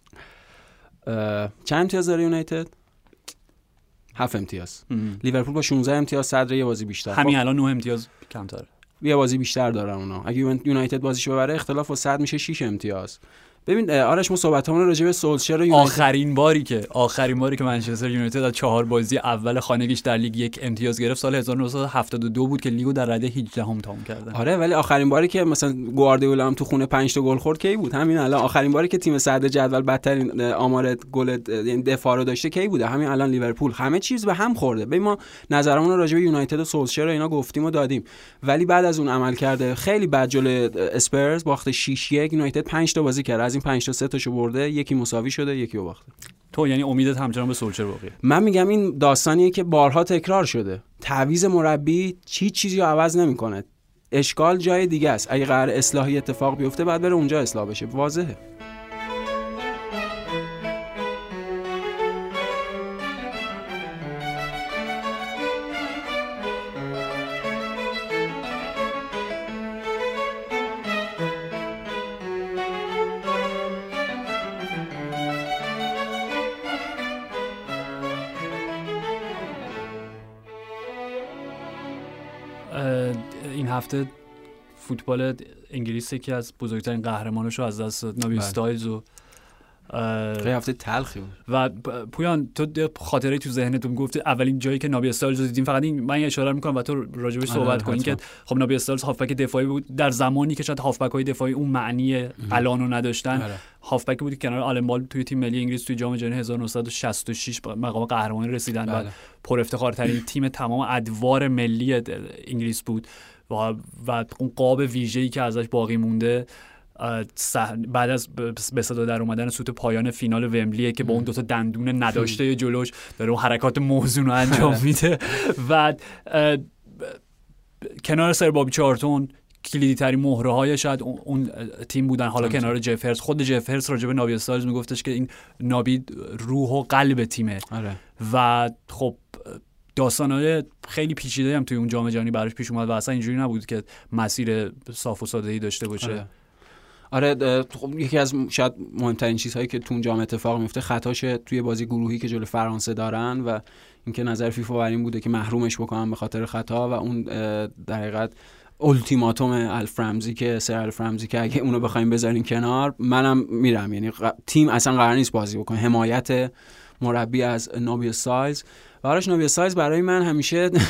چند امتیاز داره یونایتد؟ هفت امتیاز. لیورپول با 16 امتیاز صدر یه بازی بیشتر. همین خب، الان نه امتیاز کمتره. یه بازی بیشتر دارن اونا. اگه یون- یونایتد بازیشو ببره اختلاف با صدر میشه 6 امتیاز. ببین آرش ما صحبتامون راجع به سولشر یونایتد آخرین باری که آخرین باری که منچستر یونایتد از چهار بازی اول خانگیش در لیگ یک امتیاز گرفت سال 1972 بود که لیگو در رده 18 هم تمام کردن. آره ولی آخرین باری که مثلا گواردیولا هم تو خونه 5 تا گل خورد کی بود؟ همین الان. آخرین باری که تیم صدر جدول بدترین آمار گل یعنی دفاع رو داشته کی بوده؟ همین الان لیورپول. همه چیز به هم خورده. ببین ما نظرمون راجع به یونایتد و سولشر اینا گفتیم و دادیم. ولی بعد از اون عمل کرده خیلی بد جلوی اه، اسپرز باخته 6 1 یونایتد 5 تا بازی کرد. از این 5 تا 3 تاشو برده یکی مساوی شده یکی باخته. تو یعنی امیدت همچنان به سولچر باقیه. من میگم این داستانیه که بارها تکرار شده. تعویض مربی هیچ چیزی رو عوض نمی‌کنه. اشکال جای دیگه است. اگه قرار اصلاحی اتفاق بیفته بعد بره اونجا اصلاح بشه. واضحه. هفته فوتبال انگلیس یکی از بزرگترین قهرمانش رو از دست داد نابی بله. استایلز و خیلی هفته تلخی بود و پویان تو خاطره تو ذهنت گفتی اولین جایی که نابی استایلز دیدیم فقط این من اشاره می‌کنم و تو راجبش آره، صحبت کنی حتما. که خب نابی استایلز هافبک دفاعی بود در زمانی که شاید هافبک های دفاعی اون معنی الان رو نداشتن آره. هافبک بود که کنار آلن بال توی تیم ملی انگلیس توی جام جهانی 1966 به مقام قهرمانی رسیدن و بله. پر افتخارترین تیم تمام ادوار ملی انگلیس بود و, و اون قاب ویژه‌ای که ازش باقی مونده بعد از به صدا در اومدن سوت پایان فینال ومبلیه که با اون دوتا دندون نداشته جلوش داره اون حرکات موزون رو انجام میده. و کنار سر بابی چارتون کلیدی ترین مهره های شاید اون- تیم بودن. حالا. کنار جفرز. خود جفرز راجع به نابی استایلز میگفتش که این نابی روح و قلب تیمه. آره. و خب داستانهای خیلی پیچیده هم توی اون جام جهانی براش پیش اومد و اصلا اینجوری نبود که مسیر صاف و ساده ای داشته باشه. آره. آره خب یکی از شاید مهمترین چیزهایی که تو اون جام اتفاق میفته خطاش توی بازی گروهی که جلو فرانسه دارن و اینکه نظر فیفا بر این بوده که محرومش بکنن به خاطر خطا و اون در حقیقت التیماتوم الفرمزی که سر الفرمزی که اگه اونو بخوایم بذارین کنار منم میرم. یعنی تیم اصلا قرار نیست بازی بکنه. حمایت مربی از نابی سایز. آرش نابی سایز برای من همیشه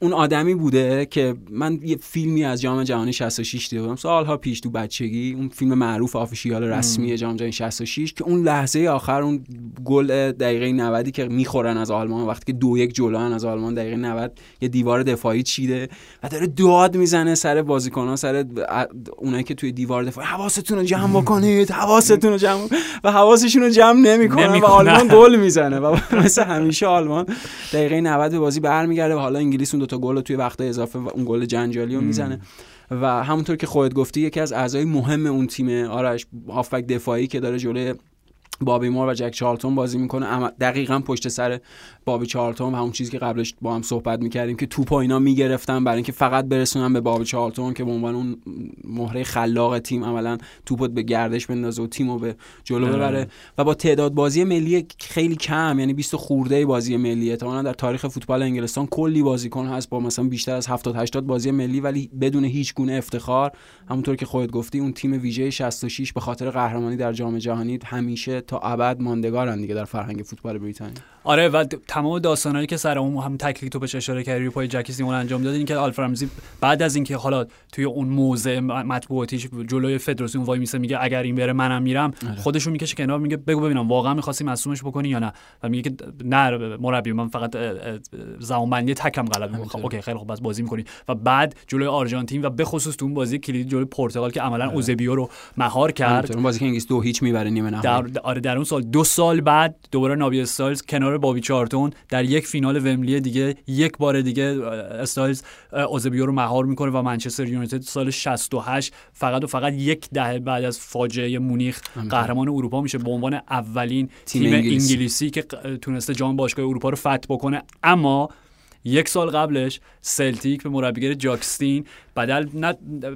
اون آدمی بوده که من یه فیلمی از جام جهانی 66 دیده بودم. سالها پیش تو بچگی اون فیلم معروف آفیشیال رسمی جام جهانی 66 که اون لحظه آخر اون گل دقیقه 90 که می‌خورن از آلمان وقتی که دو یک جلوان از آلمان دقیقه 90 یه دیوار دفاعی چیده و داره داد می‌زنه سر بازیکن‌ها سر اونایی که توی دیوار دفاعی حواستون رو جمع بکنید حواستون رو جمع و حواسشون رو جمع نمی‌کنن و نمی‌کنن. آلمان گل می‌زنه. و مثل همیشه آلمان دقیقه 90 به بازی برمیگرده و حالا انگلیس اون دوتا گل رو توی وقت اضافه و اون گل جنجالی رو می‌زنه. و همونطور که خودت گفتی یکی از اعضای مهم اون تیم آرش هافبک دفاعی که داره جلوی بابی مور و جک چارلتون بازی می‌کنه. اما دقیقا پشت سر بابی چارلتون و همون چیزی که قبلش با هم صحبت می‌کردیم که توپ اینا می‌گرفتن برای اینکه فقط برسونن به بابی چارلتون که به عنوان اون مهره خلاق تیم عملا توپو به گردش بندازه و تیمو به جلو آره. ببره. و با تعداد بازی ملی خیلی کم یعنی 20 خورده بازی ملی. احتمالاً در تاریخ فوتبال انگلستان کلی بازیکن هست با مثلا بیشتر از 70 80 بازی ملی ولی بدون هیچ گونه افتخار. همونطور که خودت گفتی اون تیم ویژه 66 به خاطر قهرمانی در جام جهانی همیشه تا ابد ماندگارن دیگه در فرهنگ فوتبال بریتانیا. آره و تمام داستانایی که سر اون هم تکلیک تو بهش اشاره کردی روی پای جکی سیمون انجام داد این که آلفا رمزی بعد از اینکه حالا توی اون موضع م- مطبوعاتیش جلوی فدراسیون وایمیسه میگه اگر این بره منم میرم خودشو می‌کشه کنار میگه بگو ببینم واقعا می‌خواستی مصدومش بکنی یا نه؟ و میگه که نه مربی من فقط زمانبندی تکلم می‌کنم. همینطوره. اوکی خیلی خوب پس بازی می‌کنی. و بعد جلوی آرژانتین و به خصوص تو اون بازی کلیدی جلوی پرتغال که عملا اوزبیو رو مهار کرد. اون بازی که انگلیس دو هیچ می‌بره نیمه نهایی. در آره در اون سال دو سال بعد دوباره نابی استایلز کنار بابی چارتون در یک فینال ومبلی دیگه یک بار دیگه استایلز اوزبیو رو مهار می‌کنه و منچستر یونایتد سال 68 فقط و فقط یک دهه بعد از فاجعه مونیخ قهرمان اروپا میشه به عنوان اولین تیم تیم, انگلیسی. انگلیسی که تونسته جام باشگاه اروپا رو فتح بکنه اما یک سال قبلش سلتیک به مربیگر جاکستین بدل نه,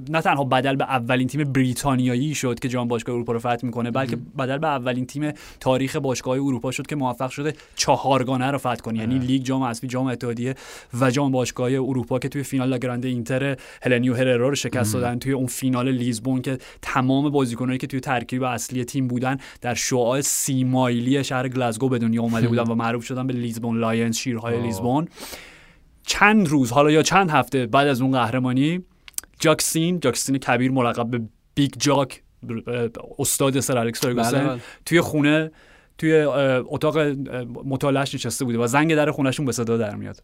نه تنها بدل به اولین تیم بریتانیایی شد که جام باشگاه اروپا رو فتح می‌کنه بلکه بدل به اولین تیم تاریخ باشگاه اروپا شد که موفق شده چهارگانه رو فتح کنه. یعنی لیگ جام حذفی جام اتحادیه و جام باشگاه اروپا که توی فینال La Grande Inter هلنیو هررا رو شکست دادن. توی اون فینال لیزبون که تمام بازیکنایی که توی ترکیب اصلی تیم بودن در شعاع سی مایلی شهر گلاسگو به دنیا اومده بودن و معروف شدن به Lisbon Lions شیرهای لیزبون. چند روز حالا یا چند هفته بعد از اون قهرمانی جاک استین جاک استین کبیر ملقب به Big Jock استاد سر الکس فرگوسن. بله، بله. توی خونه توی اتاق مطالعهش نشسته بوده و زنگ در خونهشون به صدا در میاد.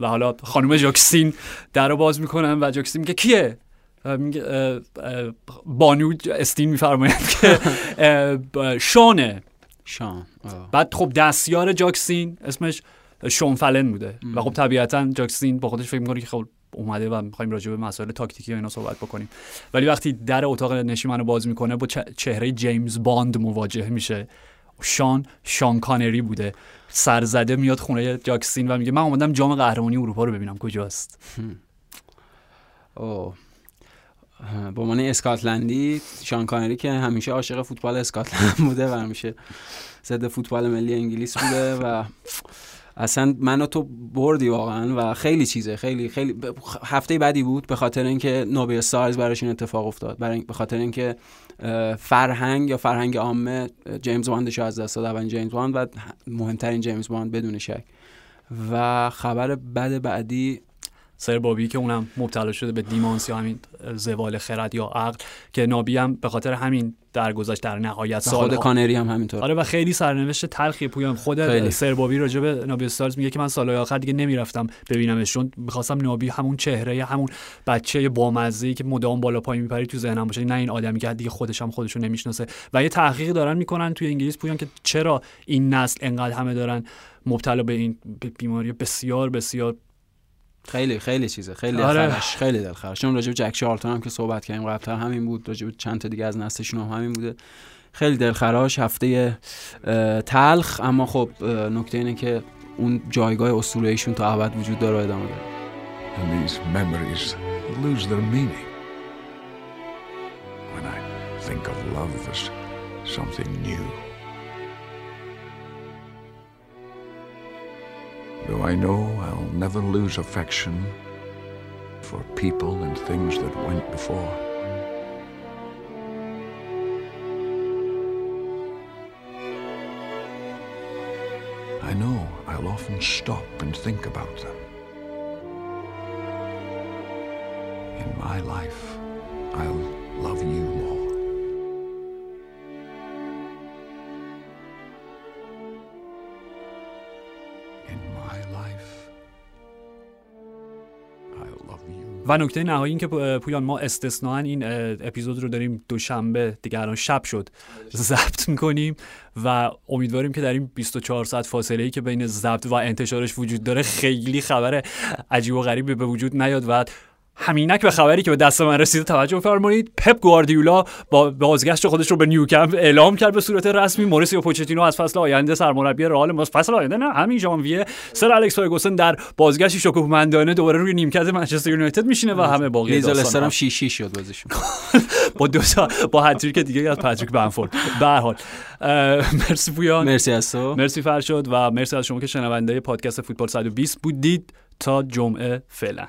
و حالا خانم جاکسین در رو باز می‌کنن و جاکسین میگه کیه؟ میگه بانو استین میفرماید که شانه. آه. بعد خب دستیار جاکسین اسمش شون فلن بوده. و خب طبیعتا جاکسین با خودش فکر می‌کنه که خب اومده و می‌خوایم راجع به مسائل تاکتیکی و اینا صحبت بکنیم. ولی وقتی در اتاق نشیمن رو باز می‌کنه با چه- چهره جیمز باند مواجه میشه. شان شان کانری بوده. سرزده میاد خونه جاکسین و میگه من اومدم جام قهرمانی اروپا رو ببینم کجاست. اه، به عنوان اسکاتلندی شان کانری که همیشه عاشق فوتبال اسکاتلند بوده و همیشه ضد فوتبال ملی انگلیس بوده و اصلا منو تو بردی واقعا و خیلی چیزه خیلی خیلی هفته بعدی بود به خاطر اینکه نوبل استارز براش این اتفاق افتاد. برای به خاطر اینکه فرهنگ یا فرهنگ عامه جیمز باندش از دست داد اولین جیمز باند و مهمترین جیمز باند بدون شک. و خبر بد بعدی سر بابی که اونم مبتلا شده به دمانس یا همین زوال خرد یا عقل که نابی هم به خاطر همین درگذشت در نهایت و خود شان کانری هم همینطور. آره و خیلی سرنوشت تلخی پویان خود خیلی. سربابی راجع به نابی استایلز میگه که من سالهای آخر دیگه نمی‌رفتم ببینمش چون می‌خواستم نابی همون چهره همون بچه بامزه که مدام بالا پایین میپری تو ذهنم باشه نه این آدمی که دیگه خودش هم خودشو نمی‌شناسه. و یه تحقیق دارن می‌کنن توی انگلیس پویان که چرا این نسل انقدر همه دارن مبتلا به این بیماری. بسیار بسیار خیلی خیلی چیزه خیلی آره. دلخرش خیلی دلخرش چون راجع به جک چارلتون هم که صحبت کردیم قبلتر همین بود راجع به چند تا دیگه از نسلشون هم همین بوده خیلی دلخراش هفته تلخ اما خب نکته اینه که اون جایگاه اسطوره‌ایشون تا ابد وجود داره ادامه داره and these memories lose their meaning. When I think of love as something new. I know I'll never lose affection for people and things that went before. I know I'll often stop and think about them. In my life, I'll love you و نکته نهایی این که پو- پویان ما استثناا این اپیزود رو داریم دوشنبه دیگه الان شب شد ضبط می‌کنیم و امیدواریم که در این 24 ساعت فاصله ای که بین ضبط و انتشارش وجود داره خیلی خبر عجیب و غریبی به وجود نیاد و هم اینک به خبری که به دست من رسیده توجه فرمایید پپ گواردیولا با بازگشت خودش رو به نیوکمپ اعلام کرد به صورت رسمی. موریسیو پوچتینو از فصل آینده سرمربی رئال ماست فصل آینده نه همین ژانویه. سر الکس فرگوسن در بازگشتی شکوهمندانه دوباره روی نیمکت منچستر یونایتد میشینه و همه باقی داستان هم 6 6 شد بازیشون. با دو تا با هتریک دیگه از پاتریک بنفورد. به هر حال. مرسی پویان. مرسی از تو. مرسی فرشاد و مرسی از شما که شنونده پادکست فوتبال 120 بودید. تا جمعه فعلا.